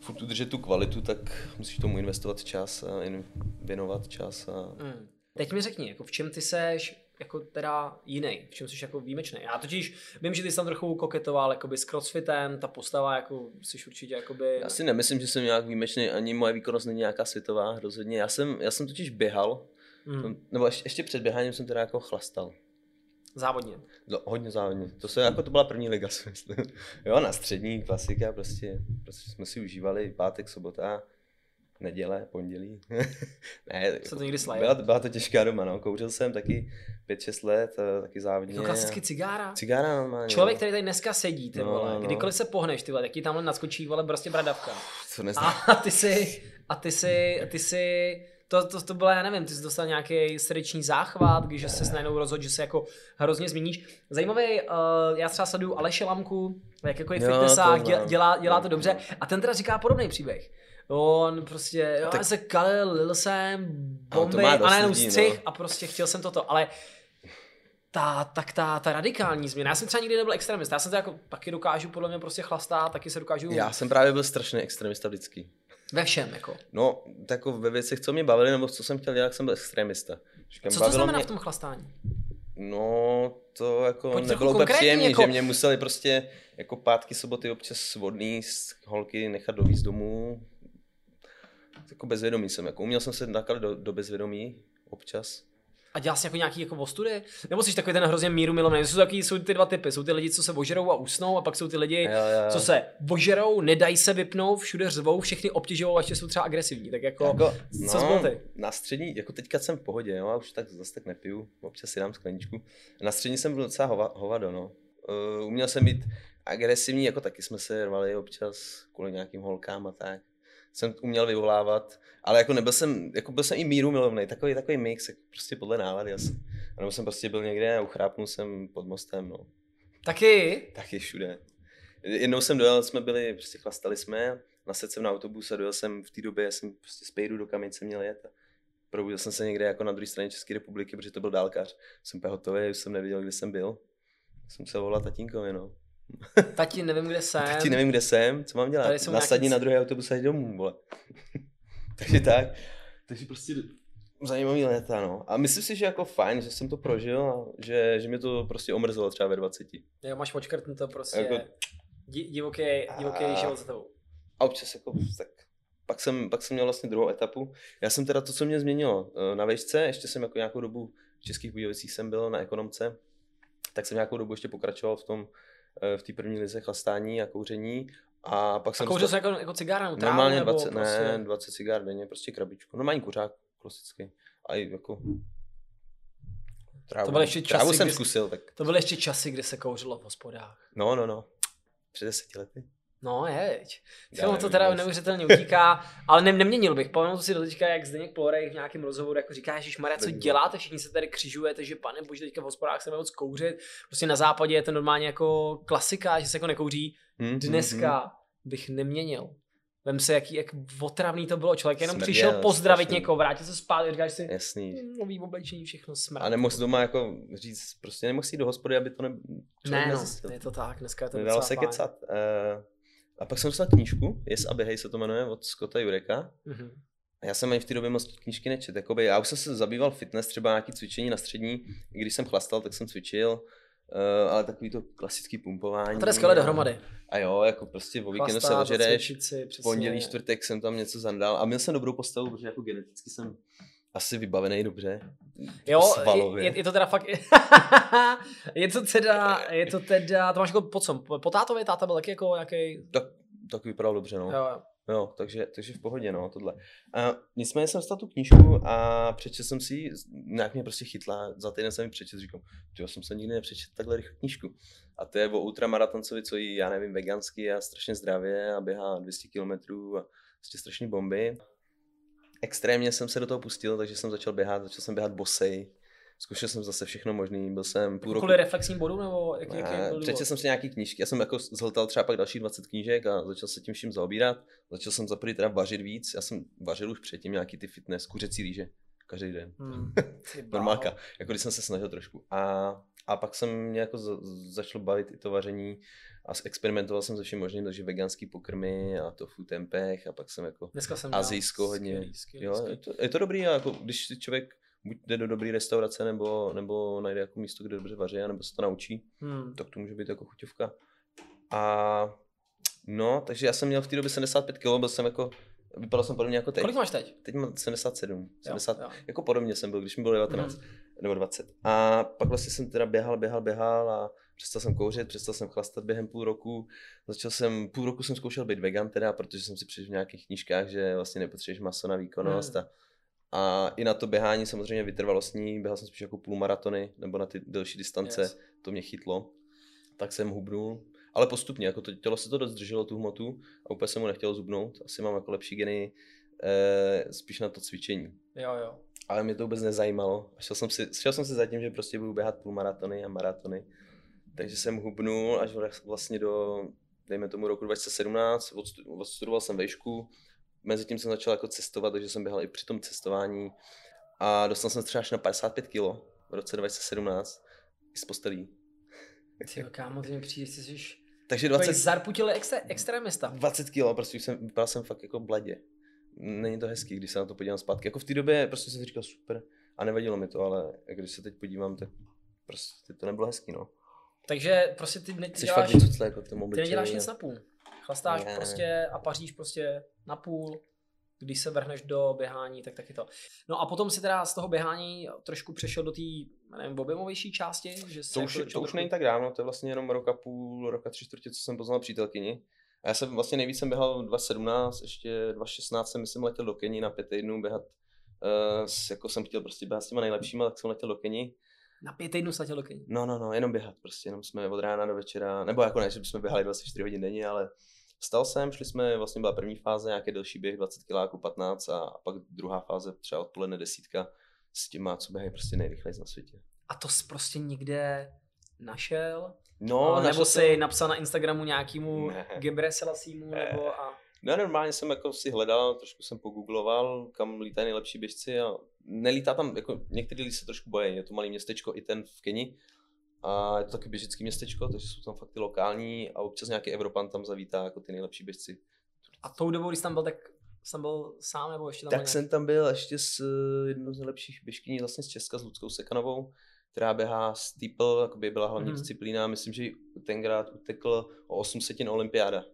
[SPEAKER 2] furt udržet tu kvalitu, tak musíš tomu investovat čas a in, věnovat čas. A... Hmm.
[SPEAKER 1] Teď mi řekni, jako v čem ty seš jako teda jiný, v čem jsi jako výjimečný. Já totiž vím, že ty jsi tam trochu koketoval jakoby s crossfitem, ta postava jako jsi určitě jakoby...
[SPEAKER 2] Já si nemyslím, že jsem nějak výjimečný, ani moje výkonnost není nějaká světová, rozhodně. Já jsem, já jsem totiž běhal, hmm. nebo ještě, ještě před běháním jsem teda jako chlastal.
[SPEAKER 1] Závodně.
[SPEAKER 2] No, hodně závodně. To se jako to byla první liga, si myslím. Jo, na střední klasika prostě, prostě jsme si užívali pátek, sobota, neděle, pondělí.
[SPEAKER 1] ne, Co to někdy
[SPEAKER 2] byla, byla, to těžká doma, no. Kouřil jsem taky 5-6 let, eh, taky závodně.
[SPEAKER 1] Jako klasicky cigára?
[SPEAKER 2] Cigára normálně.
[SPEAKER 1] Člověk, který tady dneska sedí, ty no, vole, no, no. kdykoliv se pohneš, ty vole, tak ti tamhle naskočí, vole, prostě bradavka.
[SPEAKER 2] To neznám.
[SPEAKER 1] A ty si, a ty si, ty si, to, to, to byla, já nevím, ty jsi dostal nějaký srdeční záchvat, když se najednou rozhodl, že se jako hrozně změníš. Zajímavý, uh, já třeba sleduju Aleše Lamku, jak jako je fitnessák, dělá, dělá, dělá to dobře a ten teda říká podobný příběh. On prostě, jo, tak... já se kalil, lil jsem, bomby a najednou střih no. a prostě chtěl jsem toto, ale ta, tak ta, ta radikální změna. Já jsem třeba nikdy nebyl extremista, já jsem to jako taky dokážu podle mě prostě chlastat, taky se dokážu...
[SPEAKER 2] Já jsem právě byl strašný extremista vždycky.
[SPEAKER 1] Ve všem, jako.
[SPEAKER 2] No, tak jako ve věcech, co mě bavily, nebo co jsem chtěl dělat, jsem byl extremista.
[SPEAKER 1] Říkám, co to znamená mě... v tom chlastání?
[SPEAKER 2] No, to jako Pojď nebylo úplně příjemné, jako... že mě museli prostě jako pátky, soboty občas vodný holky nechat dovízt domů. Jako bezvědomý jsem, jako uměl jsem se nakalit do, do bezvědomí občas.
[SPEAKER 1] A dělá si jako nějaký jako ostudy? Nebo jsi takový ten hrozně míru milovný? Jsou, taky, jsou ty dva typy. Jsou ty lidi, co se ožerou a usnou, a pak jsou ty lidi, jo, jo. co se ožerou, nedají se vypnout, všude řvou, všechny obtěžují a ještě jsou třeba agresivní. Tak jako, jako co no, ty?
[SPEAKER 2] Na střední, jako teďka jsem v pohodě, jo, a už tak zase tak nepiju, občas si dám skleničku. Na střední jsem byl docela hova, hovado, no. Uh, uměl jsem být agresivní, jako taky jsme se rvali občas kvůli nějakým holkám a tak jsem uměl vyvolávat, ale jako nebyl jsem, jako byl jsem i míru milovný, takový, takový mix, jako prostě podle nálady asi. A nebo jsem prostě byl někde a uchrápnul jsem pod mostem, no.
[SPEAKER 1] Taky?
[SPEAKER 2] Taky všude. Jednou jsem dojel, jsme byli, prostě chlastali jsme, nasedl jsem na autobus a dojel jsem v té době, jsem prostě z Pejdu do Kamenice měl jet. A probudil jsem se někde jako na druhé straně České republiky, protože to byl dálkař. Jsem hotový, už jsem nevěděl, kde jsem byl. Jsem se volal tatínkovi, no.
[SPEAKER 1] Tati, nevím, kde jsem.
[SPEAKER 2] Tati, nevím, kde jsem, co mám dělat? Nasadni nějaký... na druhý autobus a jít domů, vole. Takže tak. Takže prostě zajímavý léta, no. A myslím si, že jako fajn, že jsem to prožil a že, že mě to prostě omrzelo třeba ve 20.
[SPEAKER 1] Jo, máš to prostě jako... divoký, divoký a... život za tebou.
[SPEAKER 2] A občas jako, tak pak jsem, pak jsem měl vlastně druhou etapu. Já jsem teda to, co mě změnilo eh, na vejšce, ještě jsem jako nějakou dobu v Českých Budějovicích jsem byl na ekonomce, tak jsem nějakou dobu ještě pokračoval v tom v té první lize chlastání a kouření. A pak jsem...
[SPEAKER 1] A kouřil jsi jako, jako cigára
[SPEAKER 2] trávu, Normálně 20, prostě... ne, 20 cigár denně, prostě krabičku. Normální kuřák, klasický. A i jako
[SPEAKER 1] Trávu. To byly ještě časy,
[SPEAKER 2] Trávu jsem kdy, zkusil, tak.
[SPEAKER 1] To byly ještě časy, kdy se kouřilo v hospodách.
[SPEAKER 2] No, no, no. Před deseti lety.
[SPEAKER 1] No, je. Film to teda neuvěřitelně utíká, ale ne, neměnil bych. Pamatuju si do teďka, jak Zdeněk Plorej v nějakém rozhovoru jako říká, že Maria, co děláte, všichni se tady křižujete, že pane bože, teďka v hospodách se moc kouřit. Prostě na západě je to normálně jako klasika, že se jako nekouří. Hmm, Dneska hmm, bych neměnil. Vem se, jaký, jak otravný to bylo. Člověk jenom Smrděl, přišel pozdravit strašný. někoho, vrátil se spát, říkáš si,
[SPEAKER 2] Jasný.
[SPEAKER 1] Hm, nový oblečení, všechno smrt.
[SPEAKER 2] A nemohl doma jako říct, prostě nemohl jít do hospody, aby to ne,
[SPEAKER 1] ne, no, je to tak, dneska je to
[SPEAKER 2] Nedal se kecat. Uh, a pak jsem dostal knížku, Yes a Behej se to jmenuje, od Scotta Jureka. Mm-hmm. A já jsem ani v té době moc knížky nečet. Jakoby, já už jsem se zabýval fitness, třeba nějaký cvičení na střední. I když jsem chlastal, tak jsem cvičil. Uh, ale takový to klasický pumpování. A
[SPEAKER 1] to je skvěle dohromady.
[SPEAKER 2] A jo, jako prostě o víkendu se ožereš, pondělí, čtvrtek jsem tam něco zandal a měl jsem dobrou postavu, protože jako geneticky jsem asi vybavený dobře.
[SPEAKER 1] Jo, je, je, to teda fakt, je to teda, je to teda, to máš jako po co? Po tátově táta byl taky jako nějaký...
[SPEAKER 2] Tak, tak vypadal dobře, no. Jo, jo. Jo, takže, takže v pohodě, no, tohle. A nicméně jsem dostal tu knížku a přečetl jsem si ji, nějak mě prostě chytla, za týden jsem ji přečetl, říkám, že jsem se nikdy nepřečetl takhle rychle knížku. A to je o ultramaratoncovi, co jí, já nevím, veganský a strašně zdravě a běhá 200 km a prostě strašný bomby extrémně jsem se do toho pustil, takže jsem začal běhat, začal jsem běhat bosej, zkoušel jsem zase všechno možný, byl jsem
[SPEAKER 1] půl roku... Kvůli reflexním bodu nebo jaký,
[SPEAKER 2] jaký byl Přečetl jsem si nějaký knížky, já jsem jako zhltal třeba pak další 20 knížek a začal se tím vším zaobírat. Začal jsem za teda vařit víc, já jsem vařil už předtím nějaký ty fitness, kuřecí rýže, každý den. Hmm, Normálka, jako když jsem se snažil trošku. A, a pak jsem mě jako za, začal bavit i to vaření a experimentoval jsem se vším možným, takže veganský pokrmy a tofu tempeh a pak jsem jako
[SPEAKER 1] Dneska jsem
[SPEAKER 2] azijsko hodně. Skvělý, skvělý, jo, je to, je to dobrý, jako když si člověk buď jde do dobré restaurace, nebo, nebo najde jako místo, kde dobře vaří, nebo se to naučí, hmm. tak to může být jako chuťovka. A no, takže já jsem měl v té době 75 kg, byl jsem jako, vypadal jsem podobně jako teď.
[SPEAKER 1] Kolik máš teď?
[SPEAKER 2] Teď mám 77, 70, jo, jo. jako podobně jsem byl, když mi bylo 19 hmm. nebo 20. A pak vlastně jsem teda běhal, běhal, běhal a přestal jsem kouřit, přestal jsem chlastat během půl roku, začal jsem, půl roku jsem zkoušel být vegan teda, protože jsem si přečetl v nějakých knížkách, že vlastně nepotřebuješ maso na výkonnost hmm. a, a i na to běhání samozřejmě vytrvalostní, běhal jsem spíš jako půlmaratony nebo na ty delší distance, yes. to mě chytlo, tak jsem hubnul, ale postupně, jako to tělo se to dost drželo tu hmotu a úplně jsem mu nechtěl zubnout, asi mám jako lepší geny e, spíš na to cvičení.
[SPEAKER 1] Jo, jo.
[SPEAKER 2] Ale mě to vůbec nezajímalo. Šel jsem si, šel jsem si za tím, že prostě budu běhat půlmaratony a maratony. Takže jsem hubnul až vlastně do, dejme tomu, roku 2017. Odstudoval jsem vejšku, mezi tím jsem začal jako cestovat, takže jsem běhal i při tom cestování. A dostal jsem třeba až na 55 kg v roce 2017 i z postelí.
[SPEAKER 1] Ty kámo, ty mi přijde, jsi
[SPEAKER 2] takže 20...
[SPEAKER 1] Zarputili extra, extrémista.
[SPEAKER 2] 20 kg, prostě jsem, vypadal jsem fakt jako bledě. Není to hezký, když se na to podívám zpátky. Jako v té době prostě jsem si říkal super a nevadilo mi to, ale když se teď podívám, tak prostě to nebylo hezký, no.
[SPEAKER 1] Takže prostě ty
[SPEAKER 2] neděláš, fakt jako ty
[SPEAKER 1] neděláš nic na půl. Chlastáš ne. prostě a paříš prostě na půl když se vrhneš do běhání, tak taky to. No a potom si teda z toho běhání trošku přešel do té, nevím, objemovější části? Že
[SPEAKER 2] to, už, to už není tak dávno, to je vlastně jenom rok a půl, roka tři čtvrtě, co jsem poznal přítelkyni. A já jsem vlastně nejvíc jsem běhal 2017, ještě 2016 jsem myslím letěl do Keni na pět týdnů běhat. Uh, jako jsem chtěl prostě běhat s těma nejlepšíma, tak jsem letěl do Keni.
[SPEAKER 1] Na pět týdnů letěl do Keni?
[SPEAKER 2] No, no, no, jenom běhat prostě, jenom jsme od rána do večera, nebo jako ne, že jsme běhali 24 hodin denně, ale Vstal jsem, šli jsme, vlastně byla první fáze, nějaký delší běh, 20 kiláků, 15 a, a pak druhá fáze, třeba odpoledne desítka s těma, co běhají prostě nejrychleji na světě.
[SPEAKER 1] A to jsi prostě někde našel?
[SPEAKER 2] No,
[SPEAKER 1] nebo našel jsi napsal na Instagramu nějakému Gebre Selassímu, nebo a...
[SPEAKER 2] No normálně jsem jako si hledal, trošku jsem pogoogloval, kam lítají nejlepší běžci a nelítá tam, jako některý lidi se trošku bojí, je to malý městečko i ten v Keni, a je to taky běžický městečko, takže jsou tam fakt ty lokální a občas nějaký Evropan tam zavítá jako ty nejlepší běžci.
[SPEAKER 1] A tou dobou, když tam byl, tak jsi tam byl sám nebo ještě tam
[SPEAKER 2] Tak jsem tam byl ještě s eh, jednou z nejlepších běžkyní vlastně z Česka, s Ludskou Sekanovou, která běhá steeple, by byla hlavní hmm. disciplína, myslím, že tenkrát utekl o 800 na olympiáda.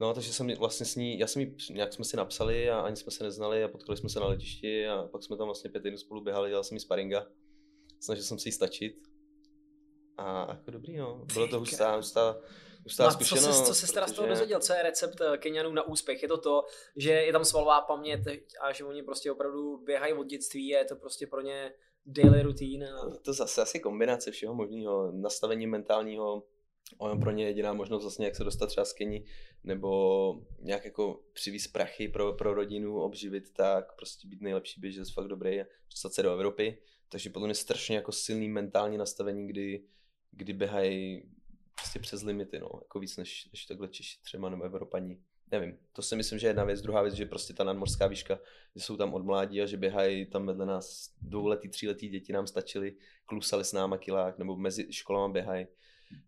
[SPEAKER 2] No, takže jsem vlastně s ní, já jsem jí, nějak jsme si napsali a ani jsme se neznali a potkali jsme se na letišti a pak jsme tam vlastně pět týdnů spolu běhali, dělal jsem jí sparinga. Snažil jsem si ji stačit a jako dobrý, no. Bylo to hustá, hustá, hustá no zkušenost.
[SPEAKER 1] Co se, co se teda z toho dozvěděl? Co je recept eh, Kenianů na úspěch? Je to to, že je tam svalová paměť a že oni prostě opravdu běhají od dětství a je to prostě pro ně daily routine? A...
[SPEAKER 2] To zase asi kombinace všeho možného, nastavení mentálního, ono pro ně jediná možnost vlastně, jak se dostat třeba z Keni, nebo nějak jako přivíz prachy pro, pro rodinu, obživit tak, prostě být nejlepší běžec, fakt dobrý a dostat se do Evropy. Takže podle mě strašně jako silný mentální nastavení, kdy kdy běhají prostě přes limity, no, jako víc než, než takhle Češi třeba nebo Evropaní. Nevím, to si myslím, že je jedna věc. Druhá věc, že prostě ta nadmorská výška, že jsou tam od mládí a že běhají tam vedle nás dvouletý, tříletý děti nám stačili, klusali s náma kilák, nebo mezi školama běhají.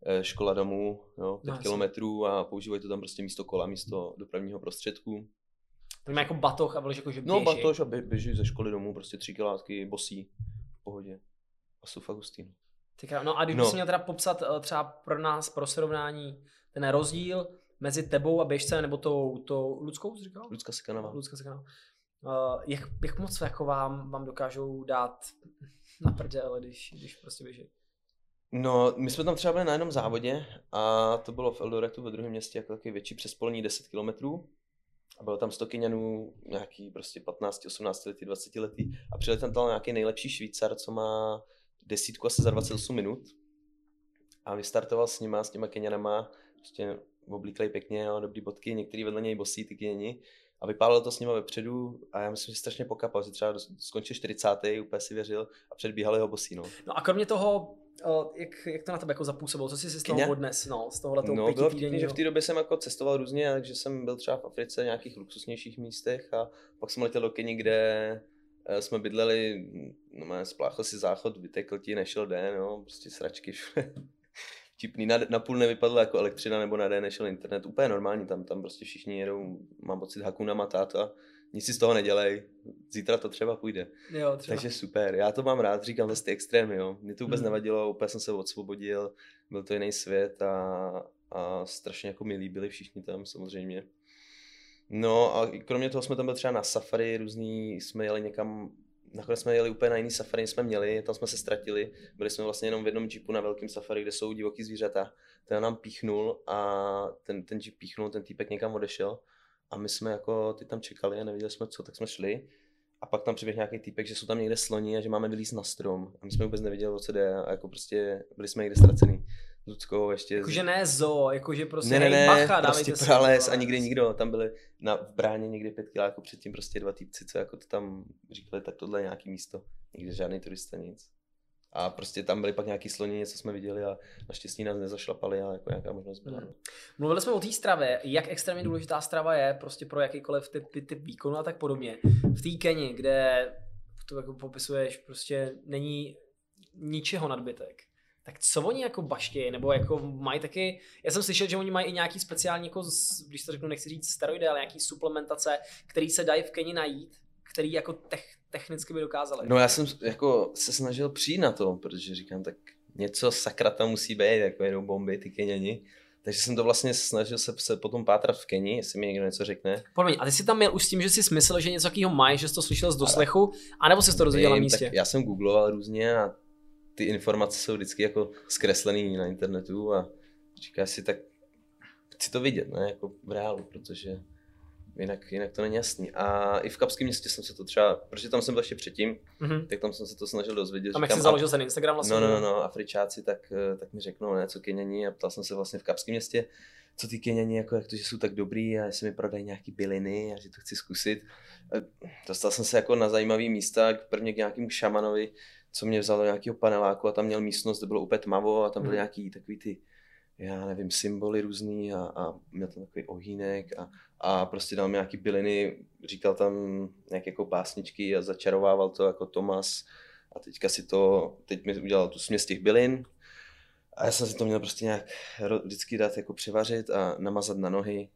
[SPEAKER 2] Eh, škola domů, jo, pět no, kilometrů a používají to tam prostě místo kola, místo dopravního prostředku.
[SPEAKER 1] To má jako batoh a bylo, jako, že
[SPEAKER 2] no, běží. No batoh a běží ze školy domů, prostě tři kilátky, bosí, v pohodě. A jsou fakt hustý. No.
[SPEAKER 1] No a když no. měl teda popsat uh, třeba pro nás, pro srovnání, ten rozdíl mezi tebou a běžcem, nebo tou, tou Ludskou, jsi říkal?
[SPEAKER 2] Ludská Sekanová.
[SPEAKER 1] Ludská Sekanová. Uh, jak, jak moc jako vám, vám dokážou dát na prdele, když, když prostě běží?
[SPEAKER 2] No, my jsme tam třeba byli na jednom závodě a to bylo v Eldoretu ve druhém městě jako taky větší přespolní 10 kilometrů. A bylo tam 100 Kyňanů, nějaký prostě 15, 18 letý, 20 letý a přijel tam nějaký nejlepší Švýcar, co má desítku asi za 28 minut a vystartoval s nima, s těma Kenianama, prostě oblíklej pěkně, jo, dobrý bodky, některý vedle něj bosí, ty Keniani a vypálil to s nima vepředu a já myslím, že strašně pokapal, že třeba skončil 40. úplně si věřil a předbíhali ho bosí. No.
[SPEAKER 1] no a kromě toho, jak, jak to na tebe jako zapůsobilo? Co jsi si z toho odnes, no, z tohohle toho
[SPEAKER 2] No, bylo vtipný, že v té době jsem jako cestoval různě, takže jsem byl třeba v Africe, v nějakých luxusnějších místech a pak jsem letěl do Keni, kde Eh, jsme bydleli, no má spláchl si záchod, vytekl ti, nešel den, no, prostě sračky všude. Vtipný, na, na půl nevypadlo jako elektřina nebo na den nešel internet, úplně normální, tam, tam prostě všichni jedou, mám pocit Hakuna Matata, nic si z toho nedělej, zítra to třeba půjde.
[SPEAKER 1] Jo, třeba.
[SPEAKER 2] Takže super, já to mám rád, říkám zase ty extrémy, jo. Mě to vůbec hmm. nevadilo, úplně jsem se odsvobodil, byl to jiný svět a, a strašně jako mi líbili všichni tam samozřejmě. No a kromě toho jsme tam byli třeba na safari různý, jsme jeli někam, nakonec jsme jeli úplně na jiný safari, jsme měli, tam jsme se ztratili, byli jsme vlastně jenom v jednom jeepu na velkém safari, kde jsou divoký zvířata, ten nám píchnul a ten, ten jeep píchnul, ten týpek někam odešel a my jsme jako ty tam čekali a neviděli jsme co, tak jsme šli a pak tam přiběh nějaký týpek, že jsou tam někde sloni a že máme vylíz na strom a my jsme vůbec nevěděli, o co jde a jako prostě byli jsme někde ztracený. Luckou ještě.
[SPEAKER 1] Jakože ne zo, jakože prostě
[SPEAKER 2] ne, ne, ne,
[SPEAKER 1] bacha,
[SPEAKER 2] prostě prales a nikdy nikdo, tam byli na, v bráně někdy pět kiláků předtím prostě dva týpci, co jako to tam říkali, tak tohle je nějaký místo, nikde žádný turista, nic. A prostě tam byly pak nějaký sloní, něco jsme viděli a naštěstí nás nezašlapali, ale jako nějaká možnost byla. Hmm.
[SPEAKER 1] Mluvili jsme o té stravě, jak extrémně důležitá strava je prostě pro jakýkoliv typ, typ, typ výkonu a tak podobně. V té Keni, kde to jako popisuješ, prostě není ničeho nadbytek. Tak co oni jako baštějí, nebo jako mají taky, já jsem slyšel, že oni mají i nějaký speciální, jako, když to řeknu, nechci říct steroidy, ale nějaký suplementace, který se dají v Keni najít, který jako tech, technicky by dokázali.
[SPEAKER 2] No já jsem jako se snažil přijít na to, protože říkám, tak něco sakra tam musí být, jako jedou bomby, ty Keněni. Takže jsem to vlastně snažil se, se potom pátrat v Keni, jestli mi někdo něco řekne.
[SPEAKER 1] Promiň, a ty jsi tam měl už s tím, že jsi myslel, že něco takového mají, že jsi to slyšel z doslechu, anebo jsi to dozvěděl na místě?
[SPEAKER 2] Tak já jsem googloval různě a ty informace jsou vždycky jako zkreslený na internetu a říká si, tak chci to vidět, ne, jako v reálu, protože jinak, jinak to není jasný. A i v Kapském městě jsem se to třeba, protože tam jsem byl ještě předtím, mm-hmm. tak tam jsem se to snažil dozvědět.
[SPEAKER 1] Tam jak jsi založil ten Instagram vlastně?
[SPEAKER 2] No, no, no, no, Afričáci, tak, tak mi řeknou, ne, co Keněni a ptal jsem se vlastně v Kapském městě, co ty Keněni, jako jak to, že jsou tak dobrý a jestli mi prodají nějaký byliny a že to chci zkusit. Dostal jsem se jako na zajímavý místa, prvně k nějakému šamanovi, co mě vzal do nějakého paneláku a tam měl místnost, kde bylo úplně tmavo a tam byly mm. nějaký takový ty, já nevím, symboly různý a, a měl tam takový ohýnek a, a prostě dal mi nějaký byliny, říkal tam nějaké jako básničky a začarovával to jako Tomas. A teďka si to, teď mi udělal tu směs těch bylin. A já jsem si to měl prostě nějak vždycky dát jako přivařit a namazat na nohy.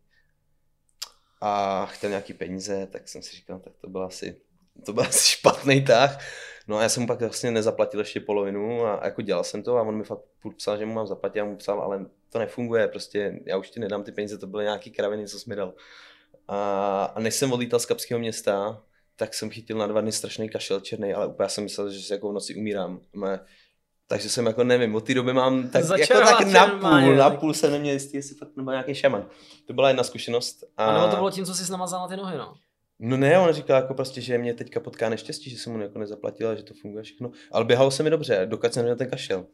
[SPEAKER 2] A chtěl nějaký peníze, tak jsem si říkal, tak to byl asi, to byl asi špatný tah. No a já jsem mu pak vlastně nezaplatil ještě polovinu a, a jako dělal jsem to a on mi fakt psal, že mu mám zaplatit, já mu psal, ale to nefunguje, prostě já už ti nedám ty peníze, to byly nějaký kraviny, co jsi mi dal. A, a než jsem odlítal z Kapského města, tak jsem chytil na dva dny strašný kašel černý, ale úplně jsem myslel, že se jako v noci umírám. Mé, takže jsem jako nevím, od té doby mám tak, jako tak na půl, na půl jsem neměl jistý, jestli fakt nebo nějaký šaman. To byla jedna zkušenost.
[SPEAKER 1] A, a nebo to bylo tím, co jsi namazal na ty nohy, no?
[SPEAKER 2] No ne, on říkal jako prostě, že mě teďka potká neštěstí, že jsem mu jako nezaplatila, že to funguje všechno. Ale běhalo se mi dobře, dokud jsem neměl ten kašel.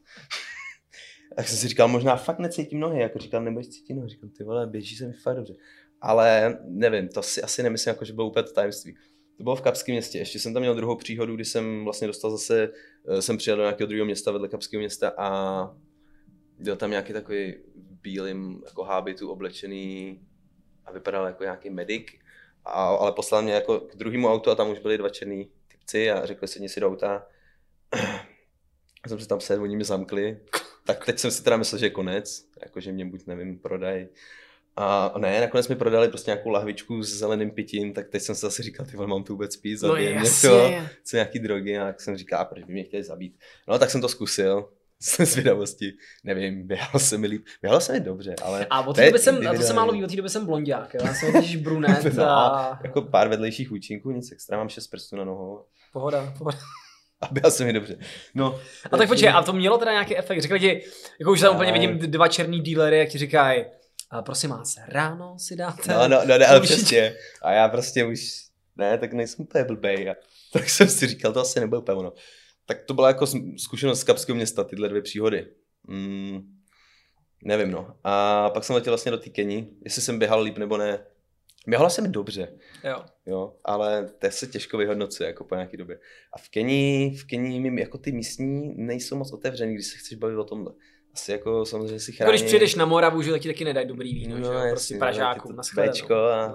[SPEAKER 2] Tak jsem si říkal, možná fakt necítím nohy, jako říkal, nebudeš cítit nohy. Říkám, ty vole, běží se mi fakt dobře. Ale nevím, to si asi nemyslím, jako, že bylo úplně to tajemství. To bylo v Kapském městě. Ještě jsem tam měl druhou příhodu, kdy jsem vlastně dostal zase, eh, jsem přijel do nějakého druhého města vedle Kapského města a byl tam nějaký takový bílým jako hábitu oblečený a vypadal jako nějaký medic a, ale poslal mě jako k druhému autu a tam už byli dva černý typci a řekli sedni si do auta. Já jsem se tam sedl, oni mě zamkli. Tak teď jsem si teda myslel, že je konec, jakože mě buď nevím, prodaj. A ne, nakonec mi prodali prostě nějakou lahvičku s zeleným pitím, tak teď jsem si zase říkal, ty mám tu vůbec pít, zabijem no, něco, co nějaký drogy, a tak jsem říkal, a proč by mě chtěli zabít. No tak jsem to zkusil, z zvědavosti, nevím, běhalo se mi líp, běhalo se mi dobře, ale...
[SPEAKER 1] A od té doby jsem, a to se málo ví, od té doby jsem blondiák, já jsem totiž brunet no, a...
[SPEAKER 2] jako pár vedlejších účinků, nic extra, mám šest prstů na nohou.
[SPEAKER 1] Pohoda, pohoda.
[SPEAKER 2] A běhal se mi dobře. No,
[SPEAKER 1] a tak počkej, a to mělo teda nějaký efekt? Řekli ti, jako už tam úplně vidím dva černý dílery, jak ti říkají, a prosím vás, ráno si dáte...
[SPEAKER 2] No, no, no, no ale přesně. A já prostě už, ne, tak nejsem úplně blbej. A tak jsem si říkal, to asi nebude úplně ono. Tak to byla jako zkušenost z Kapského města, tyhle dvě příhody. Mm, nevím, no. A pak jsem letěl vlastně do té Keni, jestli jsem běhal líp nebo ne. Běhala jsem dobře.
[SPEAKER 1] Jo.
[SPEAKER 2] jo. ale to se těžko vyhodnocuje jako po nějaké době. A v Keni, v Keni jako ty místní nejsou moc otevřený, když se chceš bavit o tomhle. Asi jako samozřejmě si chrání.
[SPEAKER 1] Jako když přijdeš na Moravu, že ti taky nedají dobrý víno, no, že jo? Prostě no, Pražákům, na
[SPEAKER 2] a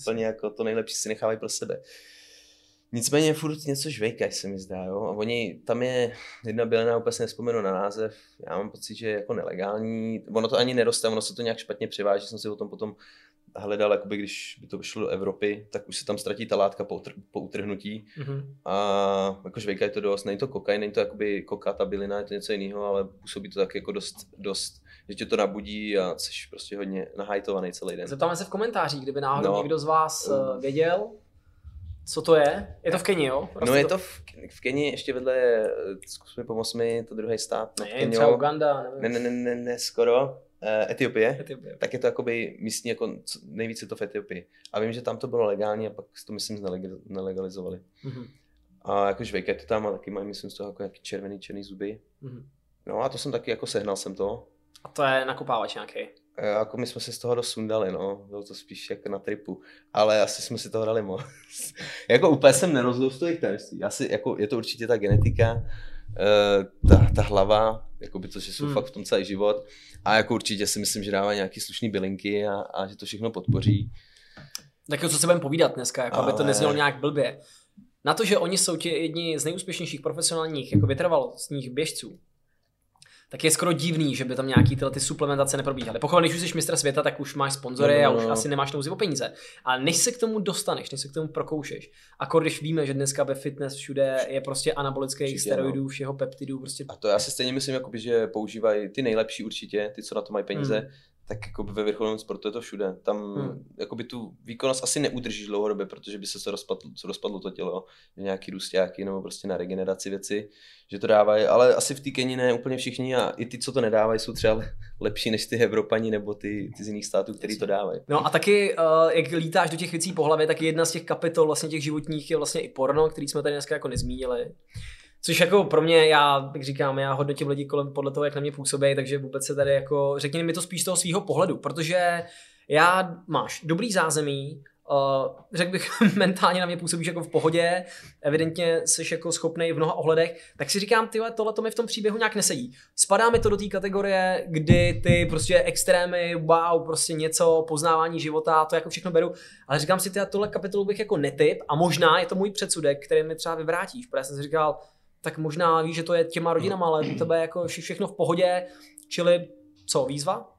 [SPEAKER 2] úplně jako to nejlepší si nechávají pro sebe. Nicméně furt něco žvejkají, se mi zdá, jo. A oni, tam je jedna bylina, úplně se nespomenu na název, já mám pocit, že je jako nelegální, ono to ani neroste, ono se to nějak špatně přiváží, jsem si o tom potom hledal, jakoby, když by to vyšlo do Evropy, tak už se tam ztratí ta látka po, utr- po utrhnutí mm-hmm. a jako žvejkají to dost, není to kokain, není to jakoby koka, ta bylina, je to něco jiného, ale působí to tak jako dost, dost že tě to nabudí a jsi prostě hodně nahajtovaný celý den.
[SPEAKER 1] Zeptáme se v komentářích, kdyby náhodou no. někdo z vás uh, věděl, co to je? Je to v Keni, jo?
[SPEAKER 2] Roste no je to v, v Keni, ještě vedle, eh, zkus mi pomoct mi, to druhý stát.
[SPEAKER 1] Ne, Keni, třeba Uganda, nevím.
[SPEAKER 2] Ne, ne, ne, ne, ne skoro. Uh, Etiopie, Etiopie, tak je to jakoby místní, jako nejvíce to v Etiopii. A vím, že tam to bylo legální a pak to myslím nelegalizovali. Mm-hmm. A jako žvejka to tam a taky mají, myslím, z toho jako jaký červený, černý zuby. Mm-hmm. No a to jsem taky jako sehnal jsem to.
[SPEAKER 1] A to je nakupávač nějaký.
[SPEAKER 2] Jako my jsme si z toho dost sundali, no. Bylo to spíš jako na tripu. Ale asi jsme si toho dali moc. jako úplně jsem nerozlil z těch tajemství. Asi, jako, je to určitě ta genetika, ta, ta hlava, jako by to, že jsou hmm. fakt v tom celý život. A jako určitě si myslím, že dává nějaký slušný bylinky a, a že to všechno podpoří.
[SPEAKER 1] Tak co se budeme povídat dneska, jako Ale... aby to neznělo nějak blbě. Na to, že oni jsou ti jedni z nejúspěšnějších profesionálních jako vytrvalostních běžců, tak je skoro divný, že by tam nějaký tyhle ty suplementace neprobíhaly. Pokud když už jsi mistr světa, tak už máš sponzory no, no, no. a už asi nemáš nouzi o peníze. Ale než se k tomu dostaneš, než se k tomu prokoušeš, a když víme, že dneska ve fitness všude je prostě anabolických steroidů, no. všeho peptidů. Prostě...
[SPEAKER 2] A to já si stejně myslím, jakoby, že používají ty nejlepší určitě, ty, co na to mají peníze, hmm tak jako ve vrcholovém sportu je to všude. Tam hmm. jakoby tu výkonnost asi neudržíš dlouhodobě, protože by se to rozpadlo, co rozpadlo to tělo, nějaký růstáky nebo prostě na regeneraci věci, že to dávají, ale asi v té Keni ne úplně všichni a i ty, co to nedávají, jsou třeba lepší než ty Evropani nebo ty, ty z jiných států, který to dávají.
[SPEAKER 1] No a taky, uh, jak lítáš do těch věcí po hlavě, tak jedna z těch kapitol vlastně těch životních je vlastně i porno, který jsme tady dneska jako nezmínili. Což jako pro mě, já, jak říkám, já hodnotím lidi kolem podle toho, jak na mě působí, takže vůbec se tady jako, řekni mi to spíš z toho svého pohledu, protože já máš dobrý zázemí, Uh, řekl bych, mentálně na mě působíš jako v pohodě, evidentně jsi jako schopný v mnoha ohledech, tak si říkám, ty tohle to mi v tom příběhu nějak nesedí. Spadá mi to do té kategorie, kdy ty prostě extrémy, wow, prostě něco, poznávání života, to jako všechno beru, ale říkám si, ty tohle kapitolu bych jako netyp a možná je to můj předsudek, který mi třeba vyvrátíš, protože jsem si říkal, tak možná víš, že to je těma rodinama, ale u tebe jako všechno v pohodě, čili co, výzva?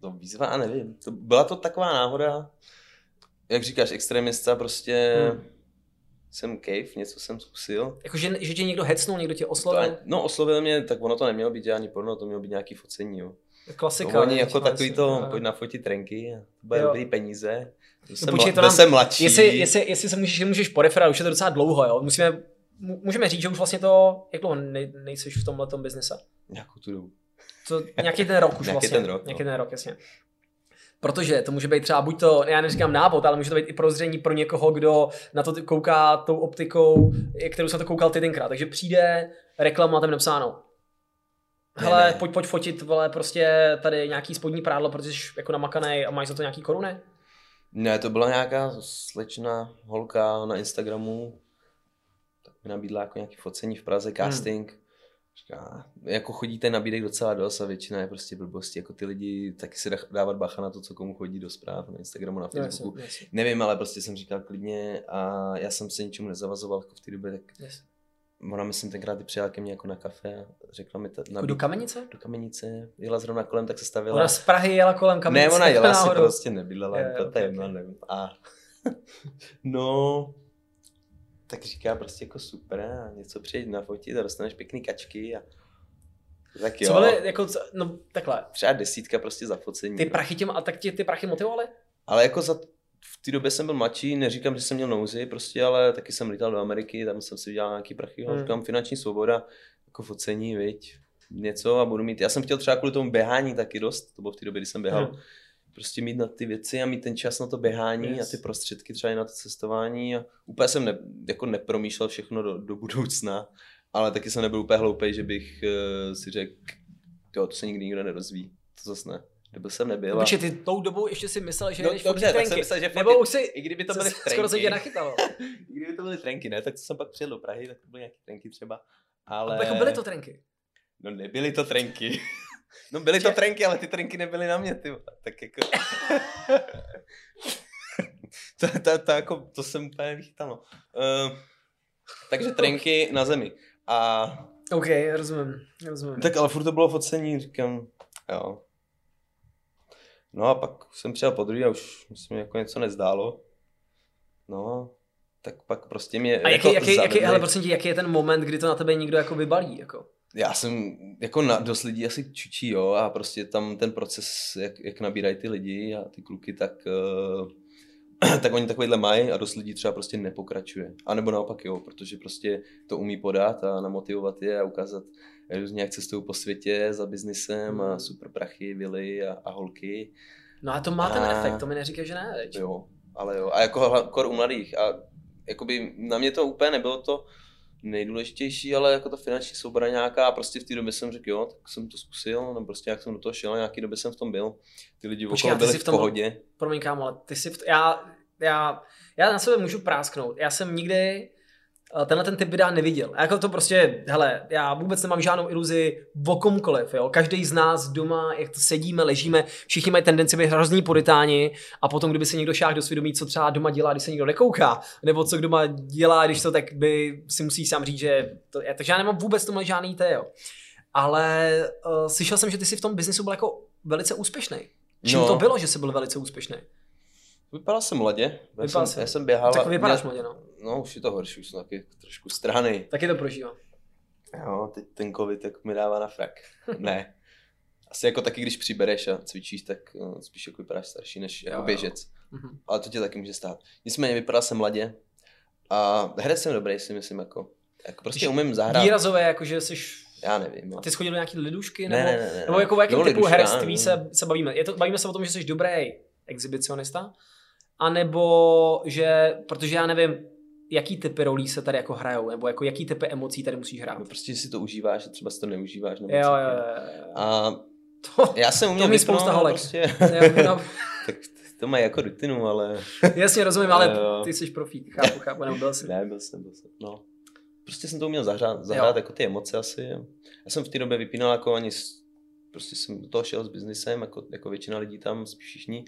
[SPEAKER 2] To výzva a nevím. To, byla to taková náhoda, jak říkáš, extremista, prostě hmm. jsem cave, něco jsem zkusil.
[SPEAKER 1] Jako, že, že tě někdo hecnul, někdo tě oslovil?
[SPEAKER 2] To, no, oslovil mě, tak ono to nemělo být ani porno, to mělo být nějaký focení, jo.
[SPEAKER 1] Klasika.
[SPEAKER 2] To oni jako takový to, no. pojď fotit trenky, to bude dobrý peníze.
[SPEAKER 1] To jsem, no, počkej, to nám, jsem mladší. Jestli, jestli, jestli se můžeš, můžeš poreferovat, už je to docela dlouho, jo. Musíme můžeme říct, že už vlastně to, jak dlouho nej, nejsiš v tomhle biznise?
[SPEAKER 2] Nějakou tu dobu.
[SPEAKER 1] To, nějaký ten rok už
[SPEAKER 2] nějaký
[SPEAKER 1] vlastně.
[SPEAKER 2] Ten rok,
[SPEAKER 1] nějaký no. ten rok, jasně. Protože to může být třeba buď to, já neříkám návod, ale může to být i prozření pro někoho, kdo na to kouká tou optikou, kterou jsem to koukal ty tenkrát. Takže přijde reklama, tam napsáno. Hele, ne, ne. pojď, pojď fotit, vole, prostě tady nějaký spodní prádlo, protože jsi jako namakaný a máš za to nějaký koruny?
[SPEAKER 2] Ne, to byla nějaká slečna holka na Instagramu, nabídla jako nějaký focení v Praze, hmm. casting. Hmm. Říká, jako chodíte nabídek docela dost a většina je prostě blbosti. Jako ty lidi taky si dávat bacha na to, co komu chodí do zpráv na Instagramu, na Facebooku. Yes, yes. Nevím, ale prostě jsem říkal klidně a já jsem se ničemu nezavazoval jako v té době, tak yes. Ona, myslím, tenkrát i přijela ke mně jako na kafe a řekla mi... Ta,
[SPEAKER 1] nabít, do Kamenice?
[SPEAKER 2] Do Kamenice. Jela zrovna kolem, tak se stavila.
[SPEAKER 1] Ona z Prahy jela kolem Kamenice.
[SPEAKER 2] Ne, ona jela si prostě nebydlela, je, to okay. nevím. A no, tak říká prostě jako super a něco přijít na fotit a dostaneš pěkný kačky a tak jo.
[SPEAKER 1] Co byly, jako, no takhle.
[SPEAKER 2] Třeba desítka prostě za focení.
[SPEAKER 1] Ty prachy těm, a tak tě ty prachy motivovaly?
[SPEAKER 2] Ale jako za, v té době jsem byl mladší, neříkám, že jsem měl nouzi, prostě, ale taky jsem lítal do Ameriky, tam jsem si udělal nějaký prachy, hmm. říkám finanční svoboda, jako focení, viď, něco a budu mít, já jsem chtěl třeba kvůli tomu běhání taky dost, to bylo v té době, kdy jsem běhal, hmm prostě mít na ty věci a mít ten čas na to běhání yes. a ty prostředky třeba i na to cestování a úplně jsem ne, jako nepromýšlel všechno do, do budoucna, ale taky jsem nebyl úplně hloupý, že bych uh, si řekl, jo, to se nikdy nikdo nedozví, to zase ne. Nebo jsem nebyl.
[SPEAKER 1] Takže ty tou dobou ještě si myslel, že no, jdeš
[SPEAKER 2] dobře, tak jsem myslel, že
[SPEAKER 1] Nebo už si,
[SPEAKER 2] i kdyby to byly trenky.
[SPEAKER 1] Skoro se tě nachytalo.
[SPEAKER 2] I kdyby to byly trenky, ne, tak jsem pak přijel do Prahy, tak to byly nějaké trenky třeba. Ale...
[SPEAKER 1] A jako byly to trenky?
[SPEAKER 2] No nebyly to trenky. No byly to trenky, ale ty trenky nebyly na mě, ty Tak jako... to, to, to, jako, to jsem úplně vychytal, no. Uh, takže trenky na zemi. A...
[SPEAKER 1] OK, rozumím, rozumím.
[SPEAKER 2] Tak ale furt to bylo focení, říkám, jo. No a pak jsem přijel po druhý a už se mi jako něco nezdálo. No, tak pak prostě mě
[SPEAKER 1] A jaký, jako jaký, jaký, hele, prosím tě, jaký je ten moment, kdy to na tebe někdo jako vybalí, jako?
[SPEAKER 2] Já jsem, jako na, dost lidí asi čučí, jo, a prostě tam ten proces, jak, jak nabírají ty lidi a ty kluky, tak, uh, tak oni takovýhle mají a dost lidí třeba prostě nepokračuje. A nebo naopak jo, protože prostě to umí podat a namotivovat je a ukázat, různě jak cestují po světě za biznisem a hmm. super prachy, vily a, a holky.
[SPEAKER 1] No a to má a, ten efekt, to mi neříká, že ne, veď.
[SPEAKER 2] Jo, ale jo. A jako kor u mladých. A jakoby na mě to úplně nebylo to, nejdůležitější, ale jako ta finanční soubora nějaká a prostě v té době jsem řekl, jo, tak jsem to zkusil, nebo prostě jak jsem do toho šel, nějaký době jsem v tom byl. Ty lidi Počkej, okolo byli v, tom, v pohodě.
[SPEAKER 1] Promiň kámo, ale ty jsi v, já, já, já na sebe můžu prásknout. Já jsem nikdy tenhle ten typ videa neviděl. A jako to prostě, hele, já vůbec nemám žádnou iluzi o komkoliv, jo. Každý z nás doma, jak to sedíme, ležíme, všichni mají tendenci být hrozný puritáni a potom, kdyby se někdo šáhl do svědomí, co třeba doma dělá, když se někdo nekouká, nebo co doma dělá, když to tak by si musí sám říct, že to je. Takže já nemám vůbec tomu žádný té, jo. Ale uh, slyšel jsem, že ty jsi v tom biznesu byl jako velice úspěšný. Čím no. to bylo, že jsi byl velice úspěšný?
[SPEAKER 2] Vypadal jsem mladě. Vypadal já, jsem, já jsem běhal.
[SPEAKER 1] Tak vypadáš mladě, no.
[SPEAKER 2] No, už je to horší, už jsem taky trošku strany.
[SPEAKER 1] Taky to prožívám.
[SPEAKER 2] Jo, teď ten covid tak mi dává na frak. ne. Asi jako taky, když přibereš a cvičíš, tak no, spíš jako vypadáš starší než jako jo, běžec. Jo. Mhm. Ale to tě taky může stát. Nicméně vypadal jsem mladě a herec jsem dobrý, si myslím, jako. jako prostě Když umím zahrát.
[SPEAKER 1] Výrazové, jako že jsi
[SPEAKER 2] já nevím.
[SPEAKER 1] A ty jsi chodil do nějaký lidušky?
[SPEAKER 2] Nebo, ne, ne, ne, ne.
[SPEAKER 1] nebo jako o jakém typu herství se, se bavíme? Je to, bavíme se o tom, že jsi dobrý exhibicionista? A nebo že, protože já nevím, jaký typy rolí se tady jako hrajou, nebo jako jaký typy emocí tady musíš hrát.
[SPEAKER 2] No prostě si to užíváš, třeba si to neužíváš. Nebo
[SPEAKER 1] jo, jo, jo, jo.
[SPEAKER 2] A to, já jsem uměl
[SPEAKER 1] to spousta holek. Prostě, jo, no.
[SPEAKER 2] tak to mají jako rutinu, ale...
[SPEAKER 1] Jasně, rozumím, ale jo. ty jsi profík, chápu, chápu, nebo byl jsi.
[SPEAKER 2] Ne, byl jsem, byl jsem, no. Prostě jsem to uměl zahrát, zahrát jako ty emoce asi. Já jsem v té době vypínal jako ani, prostě jsem do toho šel s biznisem, jako, jako většina lidí tam, spíš všichni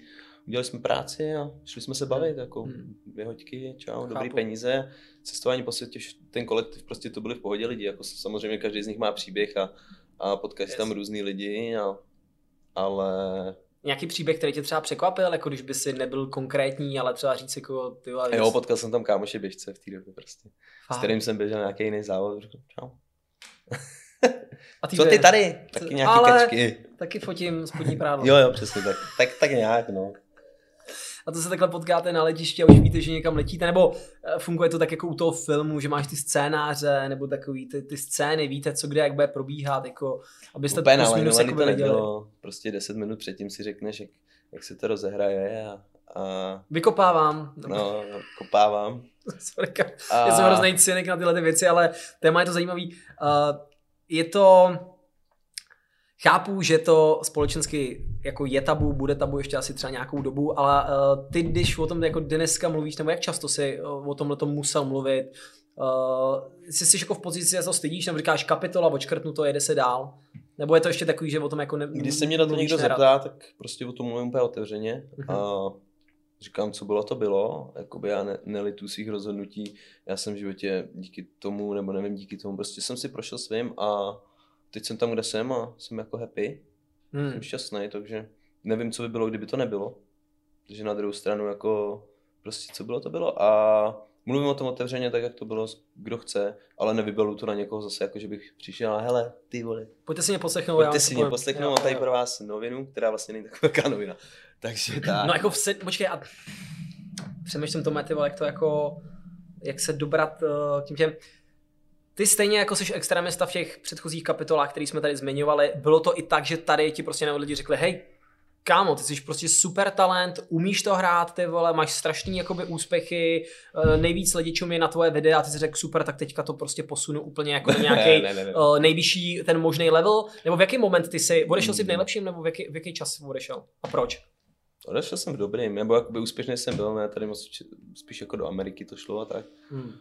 [SPEAKER 2] udělali jsme práci a šli jsme se bavit, jako hmm. dvě hoďky, čau, Chápu. dobrý peníze, cestování po světě, ten kolektiv, prostě to byli v pohodě lidi, jako samozřejmě každý z nich má příběh a, a potkají yes. tam různý lidi, a, ale...
[SPEAKER 1] Nějaký příběh, který tě třeba překvapil, jako když by si nebyl konkrétní, ale třeba říct jako ty
[SPEAKER 2] Jo, potkal jsem tam kámoše běžce v té době prostě, Fakt. s kterým jsem běžel nějaký jiný závod, řekl, čau. A ty Co ty tady? Taky nějaký ale kačky.
[SPEAKER 1] Taky fotím spodní prádlo.
[SPEAKER 2] jo, jo, přesně tak. Tak, tak nějak, no
[SPEAKER 1] a to se takhle potkáte na letišti a už víte, že někam letíte, nebo eh, funguje to tak jako u toho filmu, že máš ty scénáře, nebo takový ty, ty scény, víte, co kde, jak bude probíhat, jako, abyste
[SPEAKER 2] Úplně to minus jako to nedělo. Prostě 10 minut předtím si řekneš, jak, jak se to rozehraje a, a...
[SPEAKER 1] Vykopávám.
[SPEAKER 2] No, kopávám.
[SPEAKER 1] Sorry, a... Já jsem hrozný cynik na tyhle ty věci, ale téma je to zajímavý. Uh, je to Chápu, že to společensky jako je tabu, bude tabu ještě asi třeba nějakou dobu, ale uh, ty, když o tom jako dneska mluvíš, nebo jak často si uh, o tomhle tom musel mluvit, uh, jsi, jsi jako v pozici, že to stydíš, nebo říkáš kapitola, očkrtnu to, jede se dál, nebo je to ještě takový, že o tom jako ne,
[SPEAKER 2] Když se mě na to někdo nerad. zeptá, tak prostě o tom mluvím úplně otevřeně uh-huh. a říkám, co bylo, to bylo, jakoby já ne, nelitu svých rozhodnutí, já jsem v životě díky tomu, nebo nevím, díky tomu, prostě jsem si prošel svým a teď jsem tam, kde jsem a jsem jako happy. Hmm. Jsem šťastný, takže nevím, co by bylo, kdyby to nebylo. Takže na druhou stranu jako prostě co bylo, to bylo a mluvím o tom otevřeně tak, jak to bylo, kdo chce, ale nevybalu to na někoho zase, jako že bych přišel a hele, ty vole.
[SPEAKER 1] Pojďte si mě poslechnout.
[SPEAKER 2] Pojďte si mě poslechnout, mám tady pro vás novinu, která vlastně není tak velká novina. Takže tak.
[SPEAKER 1] No jako v set, počkej, a přemýšlím to, ty vole, jak to jako, jak se dobrat uh, tím těm, ty stejně jako jsi extremista v těch předchozích kapitolách, které jsme tady zmiňovali, bylo to i tak, že tady ti prostě lidi řekli, hej, kámo, ty jsi prostě super talent, umíš to hrát, ty vole, máš strašný jakoby úspěchy, eh, nejvíc lidí čumí na tvoje videa a ty si řekl super, tak teďka to prostě posunu úplně jako do nějaký ne, ne, ne. Uh, nejvyšší ten možný level, nebo v jaký moment ty jsi, odešel jsi v nejlepším, nebo v jaký, v jaký čas odešel a proč?
[SPEAKER 2] Odešel jsem v dobrým, nebo jakoby úspěšný jsem byl, ne, tady moc, spíš jako do Ameriky to šlo a tak. Hmm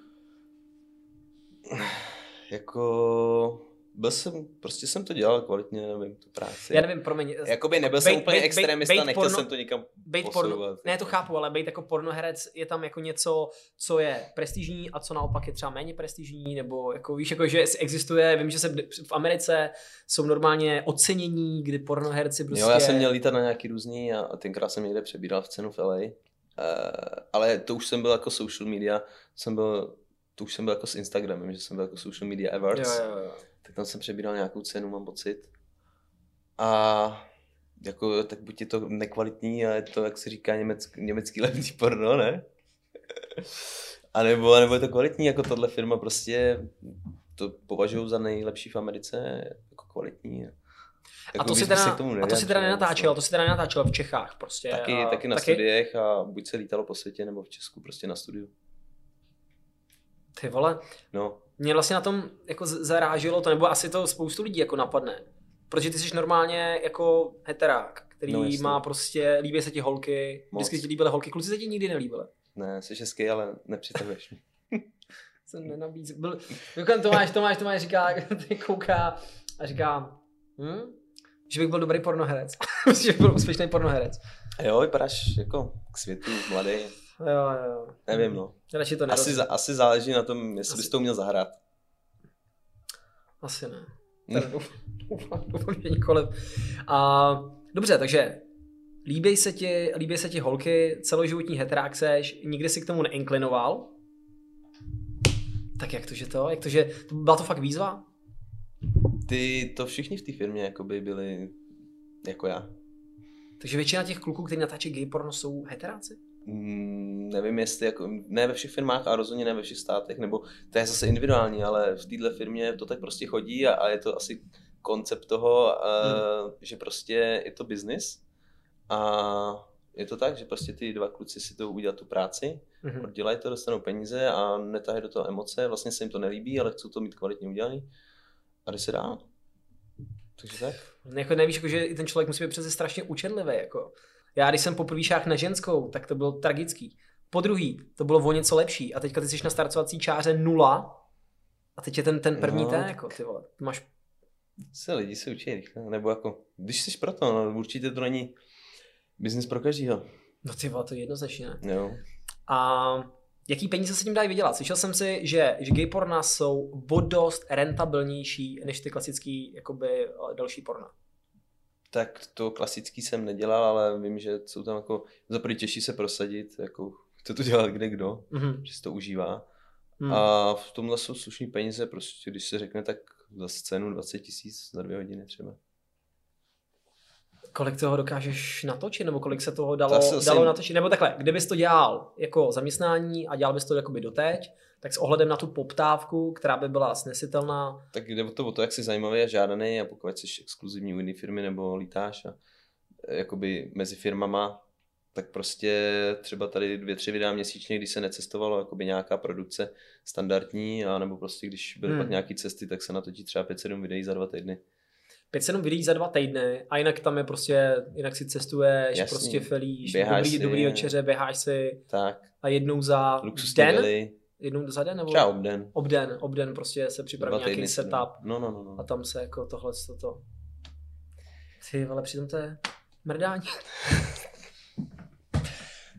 [SPEAKER 2] jako byl jsem, prostě jsem to dělal kvalitně, nevím, tu práci.
[SPEAKER 1] Já nevím, promiň.
[SPEAKER 2] Jakoby nebyl bejt, jsem úplně bejt, extremista, bejt, nechtěl porno, jsem to nikam bejt
[SPEAKER 1] porno, Ne, to chápu, ale být jako pornoherec je tam jako něco, co je prestižní a co naopak je třeba méně prestižní, nebo jako víš, jako že existuje, vím, že se v Americe jsou normálně ocenění, kdy pornoherci prostě...
[SPEAKER 2] Jo, já jsem měl lítat na nějaký různý a tenkrát jsem někde přebíral v cenu v LA. Uh, eh, ale to už jsem byl jako social media, jsem byl to už jsem byl jako s Instagramem, že jsem byl jako Social Media Awards.
[SPEAKER 1] Jo, jo, jo.
[SPEAKER 2] Tak tam jsem přebíral nějakou cenu, mám pocit. A jako, tak buď je to nekvalitní a je to, jak se říká, německý, německý levný porno, ne? a nebo, a nebo je to kvalitní, jako tohle firma prostě to považují za nejlepší v Americe, jako kvalitní. Jako
[SPEAKER 1] a to, si teda, a to si teda nenatáčel, to si teda nenatáčel v Čechách prostě.
[SPEAKER 2] Taky, a, taky na taky... studiech a buď se lítalo po světě nebo v Česku prostě na studiu.
[SPEAKER 1] Ty vole.
[SPEAKER 2] No.
[SPEAKER 1] Mě vlastně na tom jako zaráželo to, nebo asi to spoustu lidí jako napadne. Protože ty jsi normálně jako heterák, který no, má prostě, líbí se ti holky, Moc. vždycky ti líbily holky, kluci se ti nikdy nelíbily.
[SPEAKER 2] Ne, jsi hezký, ale nepřitahuješ mě.
[SPEAKER 1] jsem. Byl, jako Tomáš, Tomáš, Tomáš říká, ty kouká a říká, hm? že bych byl dobrý pornoherec. že bych byl úspěšný pornoherec.
[SPEAKER 2] Jo, vypadáš jako k světu, mladý.
[SPEAKER 1] Jo, jo.
[SPEAKER 2] Nevím, no.
[SPEAKER 1] Radši to
[SPEAKER 2] asi, za, asi záleží na tom, jestli asi... bys to uměl zahrát.
[SPEAKER 1] Asi ne. Doufám, že nikoliv. A, dobře, takže líbí se ti, líbí se ti holky, celoživotní heterák seš, nikdy si k tomu neinklinoval. Tak jak to, že to? Jak to, že byla to fakt výzva?
[SPEAKER 2] Ty, to všichni v té firmě jakoby byli jako já.
[SPEAKER 1] Takže většina těch kluků, kteří natáčí gay porno, jsou heteráci?
[SPEAKER 2] Mm, nevím, jestli jako, ne ve všech firmách a rozhodně ne ve všech státech, nebo to je zase individuální, ale v této firmě to tak prostě chodí a, a je to asi koncept toho, hmm. uh, že prostě je to biznis a je to tak, že prostě ty dva kluci si to udělat tu práci, hmm. oddělají to, dostanou peníze a netahají do toho emoce, vlastně se jim to nelíbí, ale chcou to mít kvalitně udělaný a jde se dál. Takže tak.
[SPEAKER 1] Jako nevíš, jako, že i ten člověk musí být přece strašně učenlivý. Jako. Já když jsem poprvé šách na ženskou, tak to bylo tragický. Po druhý, to bylo o něco lepší. A teďka ty jsi na startovací čáře nula a teď je ten, ten první no, ten, jako, ty vole, ty máš...
[SPEAKER 2] Se lidi se učí rychle, nebo jako, když jsi proto, no, určitě to není biznis pro každýho.
[SPEAKER 1] No ty vole, to je jednoznačně
[SPEAKER 2] ne. Jo.
[SPEAKER 1] A jaký peníze se tím dají vydělat? Slyšel jsem si, že, že gay porna jsou o dost rentabilnější než ty klasický jakoby, další porna
[SPEAKER 2] tak to klasický jsem nedělal, ale vím, že jsou tam jako, za těžší se prosadit, jako chce to dělat kde kdo, mm-hmm. že si to užívá. Mm. A v tomhle jsou slušné peníze, prostě když se řekne, tak za scénu 20 tisíc za dvě hodiny třeba.
[SPEAKER 1] Kolik toho dokážeš natočit, nebo kolik se toho dalo, to dalo natočit? Nebo takhle, kdybys to dělal jako zaměstnání a dělal bys to jakoby doteď, tak s ohledem na tu poptávku, která by byla snesitelná.
[SPEAKER 2] Tak jde o to, o to jak jsi zajímavý a žádaný a pokud jsi exkluzivní u jiné firmy nebo lítáš a e, jakoby mezi firmama, tak prostě třeba tady dvě, tři videa měsíčně, když se necestovalo jakoby nějaká produkce standardní, a nebo prostě když byly hmm. pak nějaké cesty, tak se natočí třeba 5-7 videí za dva týdny.
[SPEAKER 1] 5-7 videí za dva týdny a jinak tam je prostě, jinak si cestuješ, Jasný. prostě felíš, dobrý, si, dobrý večeře, běháš si
[SPEAKER 2] tak.
[SPEAKER 1] a jednou za den,
[SPEAKER 2] byli
[SPEAKER 1] jednou za den? Nebo
[SPEAKER 2] Třeba obden.
[SPEAKER 1] Obden, obden prostě se připraví nějaký setup.
[SPEAKER 2] No, no, no, no.
[SPEAKER 1] A tam se jako tohle, toto. Ty ale přitom to je mrdání.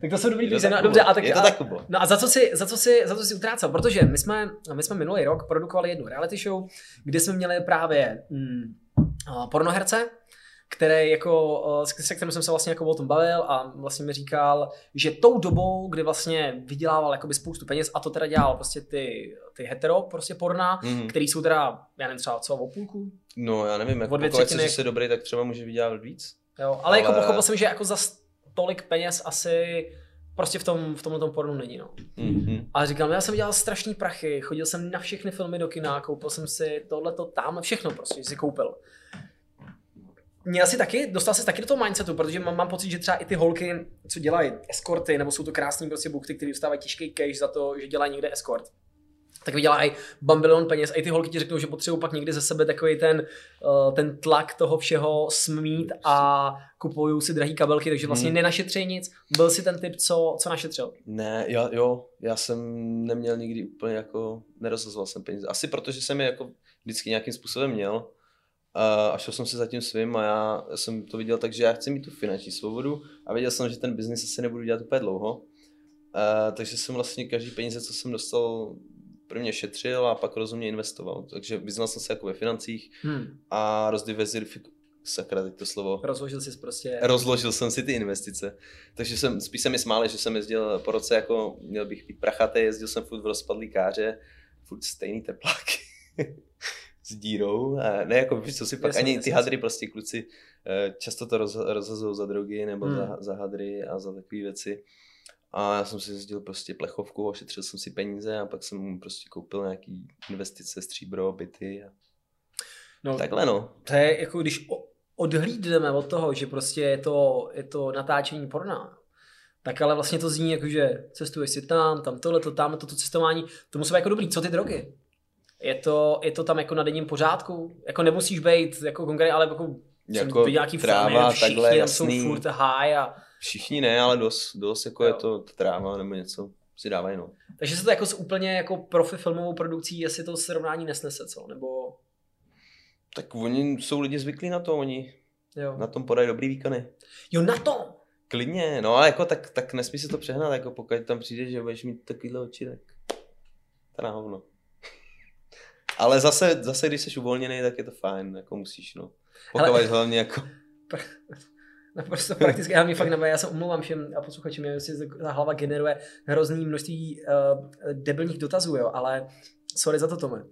[SPEAKER 1] tak to jsou dobrý peníze. No, dobře, a tak,
[SPEAKER 2] je to
[SPEAKER 1] tak No a za co, si, za, co si, za co si utrácel? Protože my jsme, my jsme minulý rok produkovali jednu reality show, kde jsme měli právě mm, pornoherce, který jako, eh, se kterým jsem se vlastně jako o tom bavil a vlastně mi říkal, že tou dobou, kdy vlastně vydělával jakoby spoustu peněz a to teda dělal prostě ty, ty hetero prostě porna, mm. který jsou teda, já nevím, třeba co o půlku?
[SPEAKER 2] No já nevím, jako pokud jsi se dobrý, tak třeba může vydělávat víc.
[SPEAKER 1] Jo, ale, ale, jako pochopil jsem, že jako za tolik peněz asi prostě v tom, v tomhle tom pornu není, no. Mm-hmm. A říkám, já jsem dělal strašný prachy, chodil jsem na všechny filmy do kina, koupil jsem si tohleto tam, všechno prostě, si koupil měl jsi taky, dostal jsi taky do toho mindsetu, protože mám, mám pocit, že třeba i ty holky, co dělají eskorty, nebo jsou to krásné prostě bukty, které dostávají těžký cash za to, že dělají někde eskort, tak vydělají bambilion peněz a i ty holky ti řeknou, že potřebují pak někdy ze sebe takový ten, uh, ten tlak toho všeho smít a kupují si drahé kabelky, takže vlastně hmm. nenašetří nic. Byl jsi ten typ, co, co našetřil?
[SPEAKER 2] Ne, já, jo, já jsem neměl nikdy úplně jako, nerozhazoval jsem peníze. Asi protože jsem je jako vždycky nějakým způsobem měl, a šel jsem si za tím svým a já jsem to viděl tak, že já chci mít tu finanční svobodu a věděl jsem, že ten biznis asi nebudu dělat úplně dlouho. A, takže jsem vlastně každý peníze, co jsem dostal, prvně šetřil a pak rozumně investoval. Takže vyznal jsem se jako ve financích hmm. a rozdiverzifikoval sakra, teď to slovo.
[SPEAKER 1] Rozložil jsi prostě.
[SPEAKER 2] Rozložil jsem si ty investice. Takže jsem, spíš se mi smáli, že jsem jezdil po roce jako, měl bych být prachatý, jezdil jsem furt v rozpadlý káře, furt stejný tepláky. s dírou. A ne jako, víš, co si pak, ani ty hadry prostě kluci eh, často to roz, rozhazují za drogy nebo hmm. za, za hadry a za takové věci. A já jsem si jezdil prostě plechovku, ošetřil jsem si peníze a pak jsem mu prostě koupil nějaký investice, stříbro, byty a no, takhle no.
[SPEAKER 1] To je jako když odhlídneme od toho, že prostě je to, je to natáčení porna, tak ale vlastně to zní jako, že cestuješ si tam, tam tohle, to, tam, toto cestování, to musí být jako dobrý. Co ty drogy? Je to, je to tam jako na denním pořádku? Jako nemusíš být jako konkrétně, ale jako,
[SPEAKER 2] Jako
[SPEAKER 1] nějaký
[SPEAKER 2] tráva,
[SPEAKER 1] všichni
[SPEAKER 2] takhle,
[SPEAKER 1] tam
[SPEAKER 2] jasný.
[SPEAKER 1] jsou furt high a
[SPEAKER 2] Všichni ne, ale dost, dost jako
[SPEAKER 1] Jo.
[SPEAKER 2] je to tráva nebo něco si dávají, no.
[SPEAKER 1] takže se to jako s úplně jako profi filmovou produkcí, jestli to srovnání nesnese, co? Nebo
[SPEAKER 2] Tak oni jsou lidi zvyklí na to, oni
[SPEAKER 1] jo.
[SPEAKER 2] na tom podají dobrý výkony.
[SPEAKER 1] Jo, na to!
[SPEAKER 2] Klidně, no ale jako tak, tak nesmí se to přehnat, jako pokud tam přijde, že budeš mít takovýhle oči, tak to na hovno. Ale zase, zase, když jsi uvolněný, tak je to fajn, jako musíš, no. Pokud
[SPEAKER 1] Ale-
[SPEAKER 2] hlavně jako,
[SPEAKER 1] Naprosto prakticky, já mě fakt nebe, já se omlouvám všem a posluchačům, mě si ta hlava generuje hrozný množství uh, debilních dotazů, jo, ale sorry za to, Tome.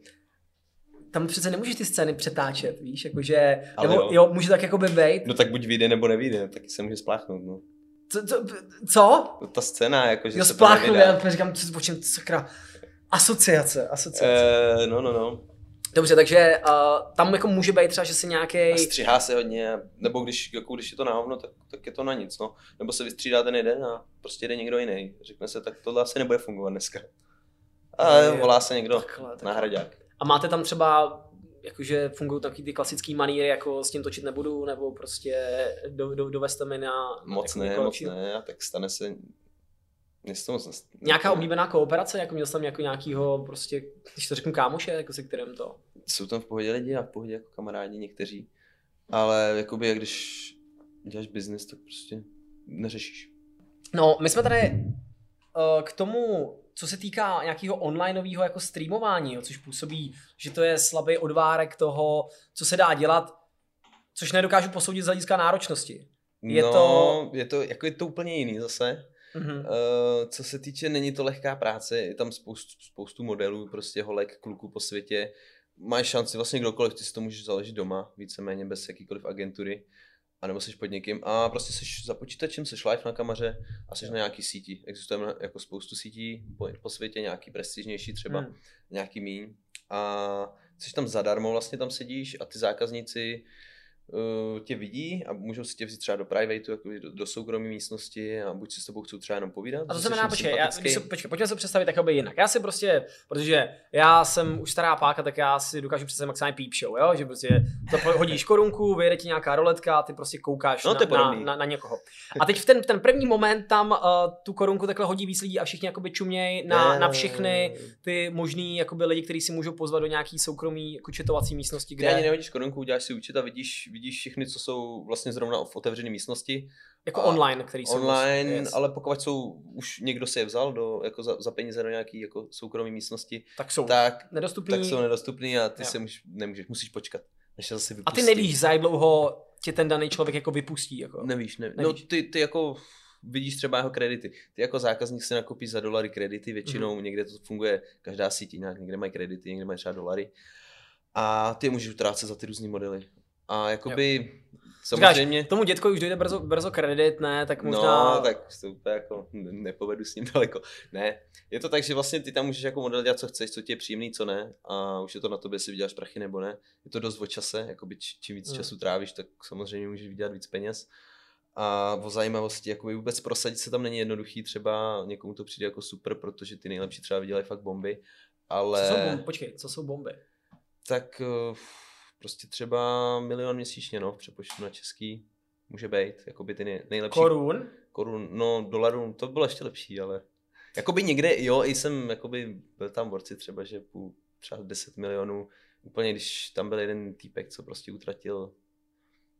[SPEAKER 1] Tam přece nemůžeš ty scény přetáčet, víš, jakože,
[SPEAKER 2] Ale
[SPEAKER 1] nebo
[SPEAKER 2] jo.
[SPEAKER 1] jo. může tak jako by být.
[SPEAKER 2] no tak buď vyjde nebo nevyjde, taky se může spláchnout, no.
[SPEAKER 1] Co? co, co?
[SPEAKER 2] No, ta scéna, jako, že
[SPEAKER 1] Jo, spláchnu, já říkám, co, o čem, sakra. Asociace, asociace.
[SPEAKER 2] Eh, no, no, no.
[SPEAKER 1] Dobře, takže uh, tam jako může být třeba, že si nějaký
[SPEAKER 2] A střihá se hodně, nebo když, jako, když je to na hovno, tak, tak je to na nic, no. Nebo se vystřídá ten jeden a prostě jde někdo jiný. Řekne se, tak tohle asi nebude fungovat dneska. A
[SPEAKER 1] jo.
[SPEAKER 2] volá se někdo
[SPEAKER 1] Takhle, takhle.
[SPEAKER 2] na hraďák.
[SPEAKER 1] A máte tam třeba jakože fungují taky ty klasické maníry, jako s tím točit nebudu, nebo prostě do, do, doveste mi na...
[SPEAKER 2] Moc
[SPEAKER 1] jako
[SPEAKER 2] ne, moc ne, a tak stane se... Moc nestane.
[SPEAKER 1] Nějaká oblíbená kooperace, jako měl jsi tam jako nějakýho prostě, když to řeknu kámoše, jako se kterým to...
[SPEAKER 2] Jsou tam v pohodě lidi a v pohodě jako kamarádi někteří. Ale jakoby, jak když děláš biznis, tak prostě neřešíš.
[SPEAKER 1] No, my jsme tady uh, k tomu, co se týká nějakého onlineového jako streamování, jo, což působí, že to je slabý odvárek toho, co se dá dělat, což nedokážu posoudit z hlediska náročnosti. Je
[SPEAKER 2] no,
[SPEAKER 1] to-
[SPEAKER 2] Je to, jako je to úplně jiný zase.
[SPEAKER 1] Mhm.
[SPEAKER 2] Uh, co se týče, není to lehká práce, je tam spoustu, spoustu modelů, prostě holek, kluků po světě. Máš šanci vlastně kdokoliv, ty si to můžeš založit doma, víceméně bez jakýkoliv agentury, anebo jsi pod někým a prostě jsi za počítačem, jsi live na kameře a jsi na nějaký síti. Existuje jako spoustu sítí po, po světě, nějaký prestižnější třeba,
[SPEAKER 1] Hmm.
[SPEAKER 2] nějaký míň. A jsi tam zadarmo, vlastně tam sedíš a ty zákazníci tě vidí a můžou si tě vzít třeba do privatu, jako do, do soukromé místnosti a buď si s tebou chcou třeba jenom povídat.
[SPEAKER 1] A to znamená, počkej, já, když se, počkej, pojďme se představit jakoby jinak. Já si prostě, protože já jsem už stará páka, tak já si dokážu představit maximálně peep show, jo? že prostě to hodíš korunku, vyjede ti nějaká roletka a ty prostě koukáš
[SPEAKER 2] No,
[SPEAKER 1] na, na, na, na, někoho. A teď v ten, ten první moment tam uh, tu korunku takhle hodí víc lidí a všichni jakoby čuměj na,
[SPEAKER 2] Ne,
[SPEAKER 1] na všechny ty možný jakoby lidi, kteří si můžou pozvat do nějaký soukromý jako četovací místnosti,
[SPEAKER 2] Ty ani
[SPEAKER 1] kde
[SPEAKER 2] nehodíš korunku, uděláš si účet a vidíš, vidíš všechny, co jsou vlastně zrovna v otevřené místnosti.
[SPEAKER 1] jako
[SPEAKER 2] a
[SPEAKER 1] online, který jsou
[SPEAKER 2] Online,
[SPEAKER 1] yes.
[SPEAKER 2] ale pokud jsou, už někdo si je vzal do, jako za, za peníze do nějaký jako soukromé místnosti,
[SPEAKER 1] tak jsou
[SPEAKER 2] tak,
[SPEAKER 1] nedostupný.
[SPEAKER 2] tak jsou nedostupný a ty
[SPEAKER 1] Jo.
[SPEAKER 2] se můž, nemůžeš, musíš počkat, než se zase
[SPEAKER 1] a
[SPEAKER 2] vypustí.
[SPEAKER 1] ty nevíš, za jak dlouho tě ten daný člověk jako vypustí. Jako.
[SPEAKER 2] Nevíš, ne, no
[SPEAKER 1] Nevíš.
[SPEAKER 2] ty, ty jako vidíš třeba jeho kredity. Ty jako zákazník si nakupíš za dolary kredity, většinou
[SPEAKER 1] Mhm.
[SPEAKER 2] mm-hmm. někde to funguje, každá síť jinak, někde mají kredity, někde mají třeba dolary. A ty je můžeš utrácet za ty různé modely. A jakoby samozřejmě...
[SPEAKER 1] Říkáš, tomu dětkovi už dojde brzo, brzo kredit, ne, tak možná...
[SPEAKER 2] No, tak to úplně jako ne- nepovedu s ním daleko. Ne, je to tak, že vlastně ty tam můžeš jako model dělat, co chceš, co ti je příjemný, co ne. A už je to na tobě, jestli vyděláš prachy nebo ne. Je to dost o čase, jakoby čím víc
[SPEAKER 1] Hmm.
[SPEAKER 2] času trávíš, tak samozřejmě můžeš vydělat víc peněz. A o zajímavosti, jakoby vůbec prosadit se tam není jednoduchý, třeba někomu to přijde jako super, protože ty nejlepší třeba vydělají fakt bomby, ale
[SPEAKER 1] Co jsou bomby? Počkej, co jsou bomby?
[SPEAKER 2] tak eh, prostě třeba milion měsíčně, no, v přepočtu na český může být, jakoby ty nej, nejlepší
[SPEAKER 1] Korun?
[SPEAKER 2] korun, no dolarů, to bylo ještě lepší, ale jakoby někde, jo, i jsem, jakoby byl tam borci třeba, že půl, třeba 10 milionů, úplně když tam byl jeden týpek, co prostě utratil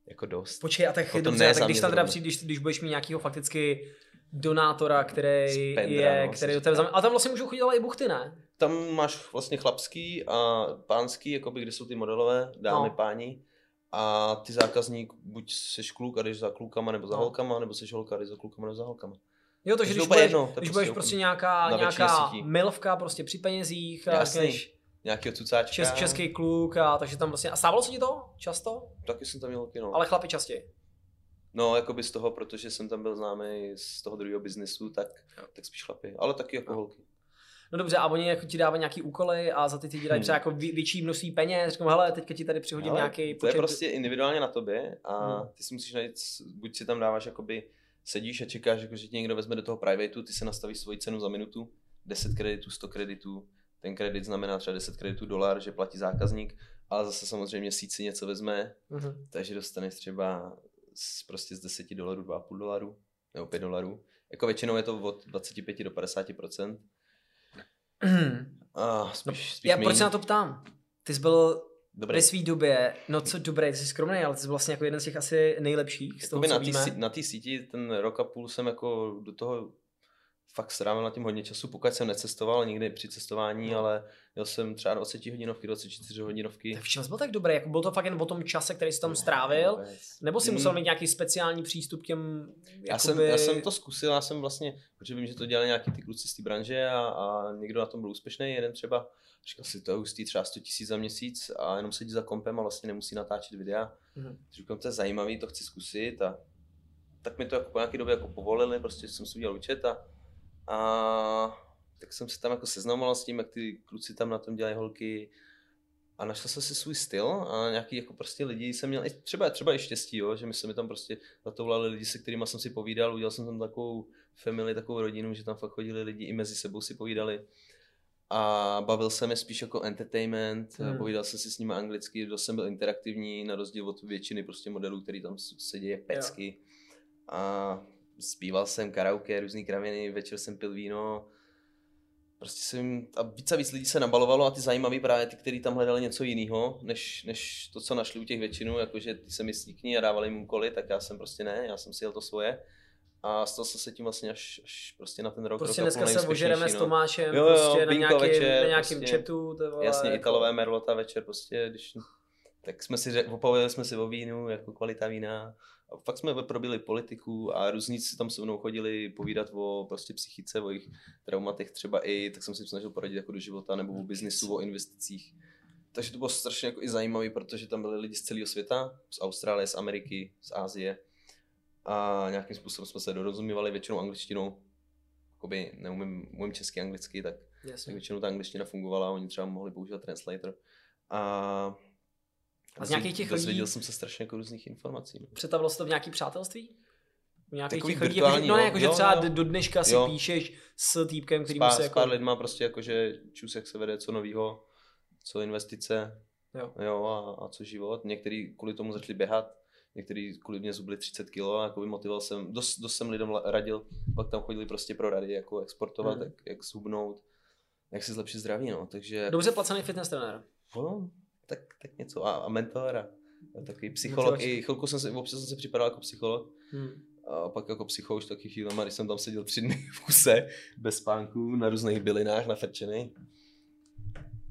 [SPEAKER 2] jako dost.
[SPEAKER 1] Počkej, a tak,
[SPEAKER 2] Jako to
[SPEAKER 1] dobře,
[SPEAKER 2] ne
[SPEAKER 1] tak když tam teda přijde, když, když budeš mít nějakého fakticky donátora, který
[SPEAKER 2] Spendra,
[SPEAKER 1] je,
[SPEAKER 2] no,
[SPEAKER 1] který do tebe
[SPEAKER 2] říká.
[SPEAKER 1] zam... A tam vlastně můžou chodit ale i buchty, ne?
[SPEAKER 2] Tam máš vlastně chlapský a pánský, jakoby, kde jsou ty modelové, dámy,
[SPEAKER 1] No.
[SPEAKER 2] páni. A ty zákazník, buď seš kluk a jdeš za klukama nebo za
[SPEAKER 1] No.
[SPEAKER 2] holkama, nebo seš holka a jdeš za klukama nebo za holkama.
[SPEAKER 1] Jo, takže když budeš,
[SPEAKER 2] jedno,
[SPEAKER 1] když
[SPEAKER 2] prostě
[SPEAKER 1] budeš prostě nějaká, nějaká milvka prostě při penězích,
[SPEAKER 2] Jasný. Nějakého cucáčka.
[SPEAKER 1] čes, český kluk, a takže tam vlastně, a stávalo se ti to často?
[SPEAKER 2] Taky jsem tam měl holky, no.
[SPEAKER 1] Ale chlapi častěji.
[SPEAKER 2] No, jakoby z toho, protože jsem tam byl známý z toho druhého biznesu, tak,
[SPEAKER 1] Jo.
[SPEAKER 2] tak spíš chlapy, ale taky jako
[SPEAKER 1] Jo.
[SPEAKER 2] holky.
[SPEAKER 1] No dobře, a oni jako ti dávají nějaký úkoly a za ty ti dělají
[SPEAKER 2] Hmm.
[SPEAKER 1] třeba jako vě- větší množství peněz, řeknou, hele, teďka ti tady přihodím
[SPEAKER 2] Ale
[SPEAKER 1] nějaký
[SPEAKER 2] to je prostě individuálně na tobě a
[SPEAKER 1] Hmm.
[SPEAKER 2] ty si musíš najít, buď si tam dáváš jakoby sedíš a čekáš, jako, že ti někdo vezme do toho privatu, ty se nastavíš svoji cenu za minutu, 10 kreditů, 100 kreditů, ten kredit znamená třeba 10 kreditů dolar, že platí zákazník, ale zase samozřejmě měsíc si něco vezme, uh-huh. takže dostaneš třeba z, prostě z 10 dolarů 2,5 dolarů nebo 5 dolarů. Jako většinou je to od 25 do 50
[SPEAKER 1] A spíš, spíš Já proč se na to ptám? Ty jsi byl Dobrý. ve své době, no co dobré, jsi skromný, ale ty jsi vlastně jako jeden z těch asi nejlepších z toho,
[SPEAKER 2] co na té síti ten rok a půl jsem jako do toho fakt strávil na tím hodně času, pokud jsem necestoval nikdy při cestování, no. ale měl jsem třeba 20 hodinovky, 24 hodinovky.
[SPEAKER 1] Tak čem byl tak dobrý? Jako byl to fakt jen o tom čase, který jsi tam strávil? No, nebo si musel mít nějaký speciální přístup k těm
[SPEAKER 2] jakoby... já, jsem, já jsem to zkusil, já jsem vlastně, protože vím, že to dělali nějaký ty kluci z té branže a, a někdo na tom byl úspěšný, jeden třeba říkal si, to je hustý, třeba 100 tisíc za měsíc a jenom sedí za kompem a vlastně nemusí natáčet videa. Mm-hmm. Říkám, to je zajímavý, to chci zkusit a tak mi to jako po nějaké době jako povolili, prostě jsem si udělal účet a a tak jsem se tam jako seznamoval s tím, jak ty kluci tam na tom dělají holky a našel jsem si svůj styl a nějaký jako prostě lidi jsem měl, třeba, třeba i štěstí, jo, že mi se mi tam prostě zatovlali lidi, se kterými jsem si povídal, udělal jsem tam takovou family, takovou rodinu, že tam fakt chodili lidi i mezi sebou si povídali a bavil jsem je spíš jako entertainment, hmm. povídal jsem si s nimi anglicky, dost jsem byl interaktivní, na rozdíl od většiny prostě modelů, který tam sedí pecky. Jo. A zpíval jsem karaoke, různý kraviny, večer jsem pil víno. Prostě jsem, a víc a víc lidí se nabalovalo a ty zajímavý právě ty, kteří tam hledali něco jiného, než, než to, co našli u těch většinů, jakože ty se mi sníkni a dávali jim úkoly, tak já jsem prostě ne, já jsem si jel to svoje. A stal jsem se tím vlastně až, až prostě na ten rok.
[SPEAKER 1] Prostě rok dneska se ožereme no. s Tomášem jo, jo, prostě na, nějaký, večer, na nějakým prostě, chatu.
[SPEAKER 2] Vole, jasně, jako... Italové Merlota večer prostě, když, tak jsme si řekli, jsme si o vínu, jako kvalita vína a fakt jsme probili politiku a různíci tam se mnou chodili povídat o prostě psychice, o jejich traumatech třeba i, tak jsem si snažil poradit jako do života nebo o biznisu, o investicích. Takže to bylo strašně jako i zajímavé, protože tam byli lidi z celého světa, z Austrálie, z Ameriky, z Ázie a nějakým způsobem jsme se dorozumívali většinou angličtinou. Jakoby neumím, umím česky, anglicky, tak, tak většinou ta angličtina fungovala, oni třeba mohli používat translator. A a z nějakých těch lidí... jsem se strašně jako různých informací. No.
[SPEAKER 1] Přetavilo se to v nějaký přátelství? Nějakých těch lidí, jako, no ne, jako, že třeba jo. do dneška si jo. píšeš s týpkem, který
[SPEAKER 2] se jako... S pár lidma prostě jako, že čus, jak se vede, co novýho, co investice, jo, jo a, a, co život. Někteří kvůli tomu začali běhat, někteří kvůli mě zubli 30 kg a jako motivoval jsem, dost, dost jsem lidem radil, pak tam chodili prostě pro rady, jako exportovat, hmm. jak, jak zhubnout, jak si zlepšit zdraví, no, takže...
[SPEAKER 1] Dobře placený fitness trenér.
[SPEAKER 2] No, tak, tak něco. A, a mentor a, takový psycholog. I chvilku jsem se, občas jsem se připadal jako psycholog. Hmm. A pak jako psycho už taky chvíle, když jsem tam seděl tři dny v kuse, bez spánku, na různých bylinách, nafrčený.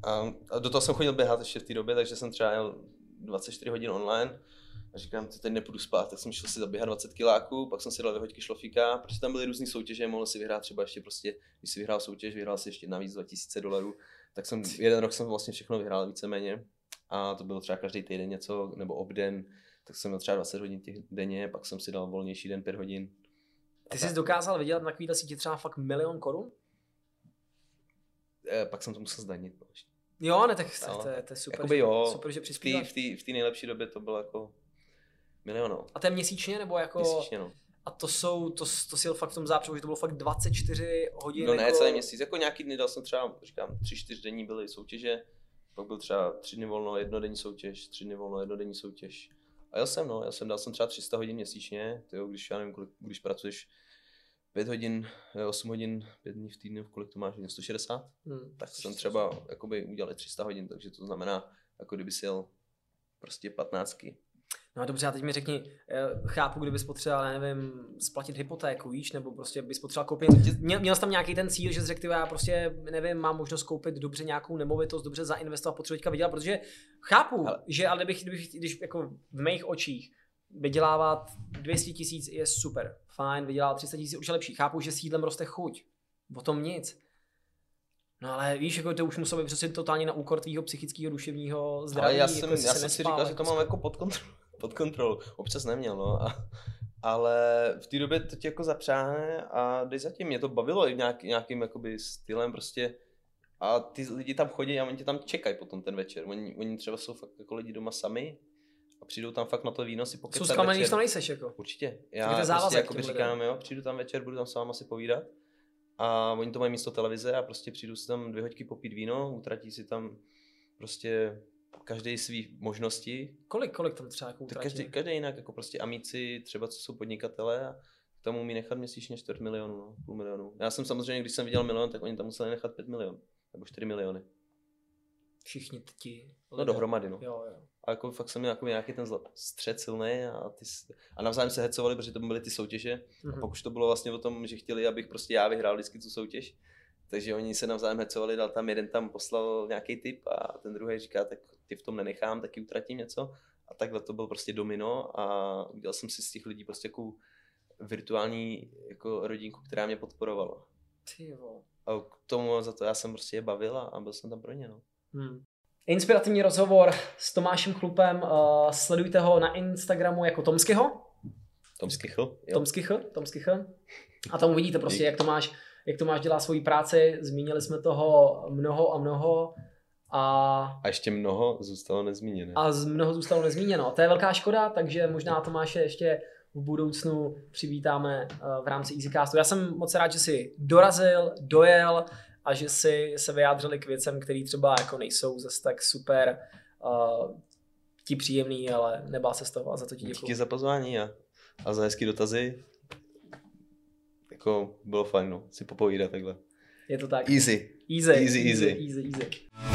[SPEAKER 2] A, a do toho jsem chodil běhat ještě v té době, takže jsem třeba jel 24 hodin online. A říkám, teď nepůjdu spát, tak jsem šel si zaběhat 20 kiláků, pak jsem si dal vyhoďky šlofíka, protože tam byly různé soutěže, mohl si vyhrát třeba ještě prostě, když si vyhrál soutěž, vyhrál si ještě navíc 2000 dolarů, tak jsem jeden rok jsem vlastně všechno vyhrál víceméně a to bylo třeba každý týden něco, nebo obden, tak jsem měl třeba 20 hodin těch denně, pak jsem si dal volnější den 5 hodin.
[SPEAKER 1] Ty jsi dokázal vydělat na takovýhle síti třeba fakt milion korun?
[SPEAKER 2] E, pak jsem to musel zdanit. No.
[SPEAKER 1] Jo, ne, tak no, to, je, to je super,
[SPEAKER 2] Jakoby jo, super, že přispíváš. V té nejlepší době to bylo jako milion. No.
[SPEAKER 1] A to je měsíčně, nebo jako...
[SPEAKER 2] Měsíčně, no.
[SPEAKER 1] A to jsou, to, to si fakt v tom zápřehu, že to bylo fakt 24 hodin.
[SPEAKER 2] No ne, jako... celý měsíc, jako nějaký dny dal jsem třeba, říkám, 3-4 denní byly soutěže, pak byl třeba tři dny volno, jednodenní soutěž, tři dny volno, jednodenní soutěž. A jel jsem, no, já jsem dal jsem třeba 300 hodin měsíčně, tyjo, když já nevím, kolik, když pracuješ 5 hodin, 8 hodin, 5 dní v týdnu, kolik to máš, 160, hmm, tak jsem třeba jakoby udělal 300 hodin, takže to znamená, jako kdyby si jel prostě 15
[SPEAKER 1] No a dobře, a teď mi řekni, chápu, kdybys potřeboval, nevím, splatit hypotéku, víš, nebo prostě bys potřeboval koupit, měl, měl jsi tam nějaký ten cíl, že jsi řekl, já prostě, nevím, mám možnost koupit dobře nějakou nemovitost, dobře zainvestovat, potřebuji teďka vydělat, protože chápu, ale... že ale kdybych, kdybych, když jako v mých očích vydělávat 200 tisíc je super, fajn, vydělávat 300 tisíc už je lepší, chápu, že s jídlem roste chuť, o tom nic. No ale víš, jako to už muselo být přesně totálně na úkor tvýho psychického, duševního zdraví. Ale
[SPEAKER 2] já jsem, jako já jsem si říkal, že to mám jako pod kontrolou pod kontrolou. Občas neměl, no. A, ale v té době to tě jako zapřáhne a jdeš zatím. Mě to bavilo i nějak, nějakým jakoby stylem prostě. A ty lidi tam chodí a oni tě tam čekají potom ten večer. Oni, oni třeba jsou fakt jako lidi doma sami. a přijdou tam fakt na to víno si pokecat
[SPEAKER 1] Jsou zklamený,
[SPEAKER 2] večer.
[SPEAKER 1] to nejseš jako.
[SPEAKER 2] Určitě. Já
[SPEAKER 1] to
[SPEAKER 2] prostě jako říkám, jo, přijdu tam večer, budu tam s váma si povídat a oni to mají místo televize a prostě přijdu si tam dvě hoďky popít víno, utratí si tam prostě každý svý možnosti.
[SPEAKER 1] Kolik, kolik tam třeba jako
[SPEAKER 2] každý, každý jinak, jako prostě amici, třeba co jsou podnikatele a k tomu umí nechat měsíčně čtvrt milionu, no, půl milionu. Já jsem samozřejmě, když jsem viděl milion, tak oni tam museli nechat pět milionů, nebo čtyři miliony.
[SPEAKER 1] Všichni ti.
[SPEAKER 2] No dohromady, no.
[SPEAKER 1] Jo, jo.
[SPEAKER 2] A jako fakt jsem měl jako nějaký ten střed silný a, ty, a navzájem se hecovali, protože to byly ty soutěže. A
[SPEAKER 1] Mhm.
[SPEAKER 2] pak už to bylo vlastně o tom, že chtěli, abych prostě já vyhrál vždycky tu soutěž. Takže oni se navzájem hecovali, dal tam jeden tam poslal nějaký tip a ten druhý říká, tak ty v tom nenechám, taky utratím něco. A takhle to byl prostě domino a udělal jsem si z těch lidí prostě jako virtuální jako rodinku, která mě podporovala.
[SPEAKER 1] Ty.
[SPEAKER 2] A k tomu za to já jsem prostě je bavil a, byl jsem tam pro ně. No.
[SPEAKER 1] Hmm. Inspirativní rozhovor s Tomášem Chlupem. Uh, sledujte ho na Instagramu jako Tomskyho.
[SPEAKER 2] Tom Skichl, jo.
[SPEAKER 1] Tomskychl, Tomskychl. A tam uvidíte prostě, jak Tomáš, jak Tomáš dělá svoji práci. Zmínili jsme toho mnoho a mnoho. A
[SPEAKER 2] A ještě mnoho zůstalo nezmíněné.
[SPEAKER 1] a z mnoho zůstalo nezmíněno. To je velká škoda, takže možná Tomáše ještě v budoucnu přivítáme eh, v rámci EasyCastu. Já jsem moc rád, že si dorazil, dojel a že si se vyjádřili k věcem, které třeba jako nejsou zase tak super uh, ti příjemný, ale nebál se z toho a za to ti děkuji.
[SPEAKER 2] Díky za pozvání a, a za hezký dotazy. Jako bylo fajn, no, si popovídat takhle.
[SPEAKER 1] Je to tak.
[SPEAKER 2] Easy.
[SPEAKER 1] Easy,
[SPEAKER 2] Easy,
[SPEAKER 1] easy,
[SPEAKER 2] easy.
[SPEAKER 1] easy, easy.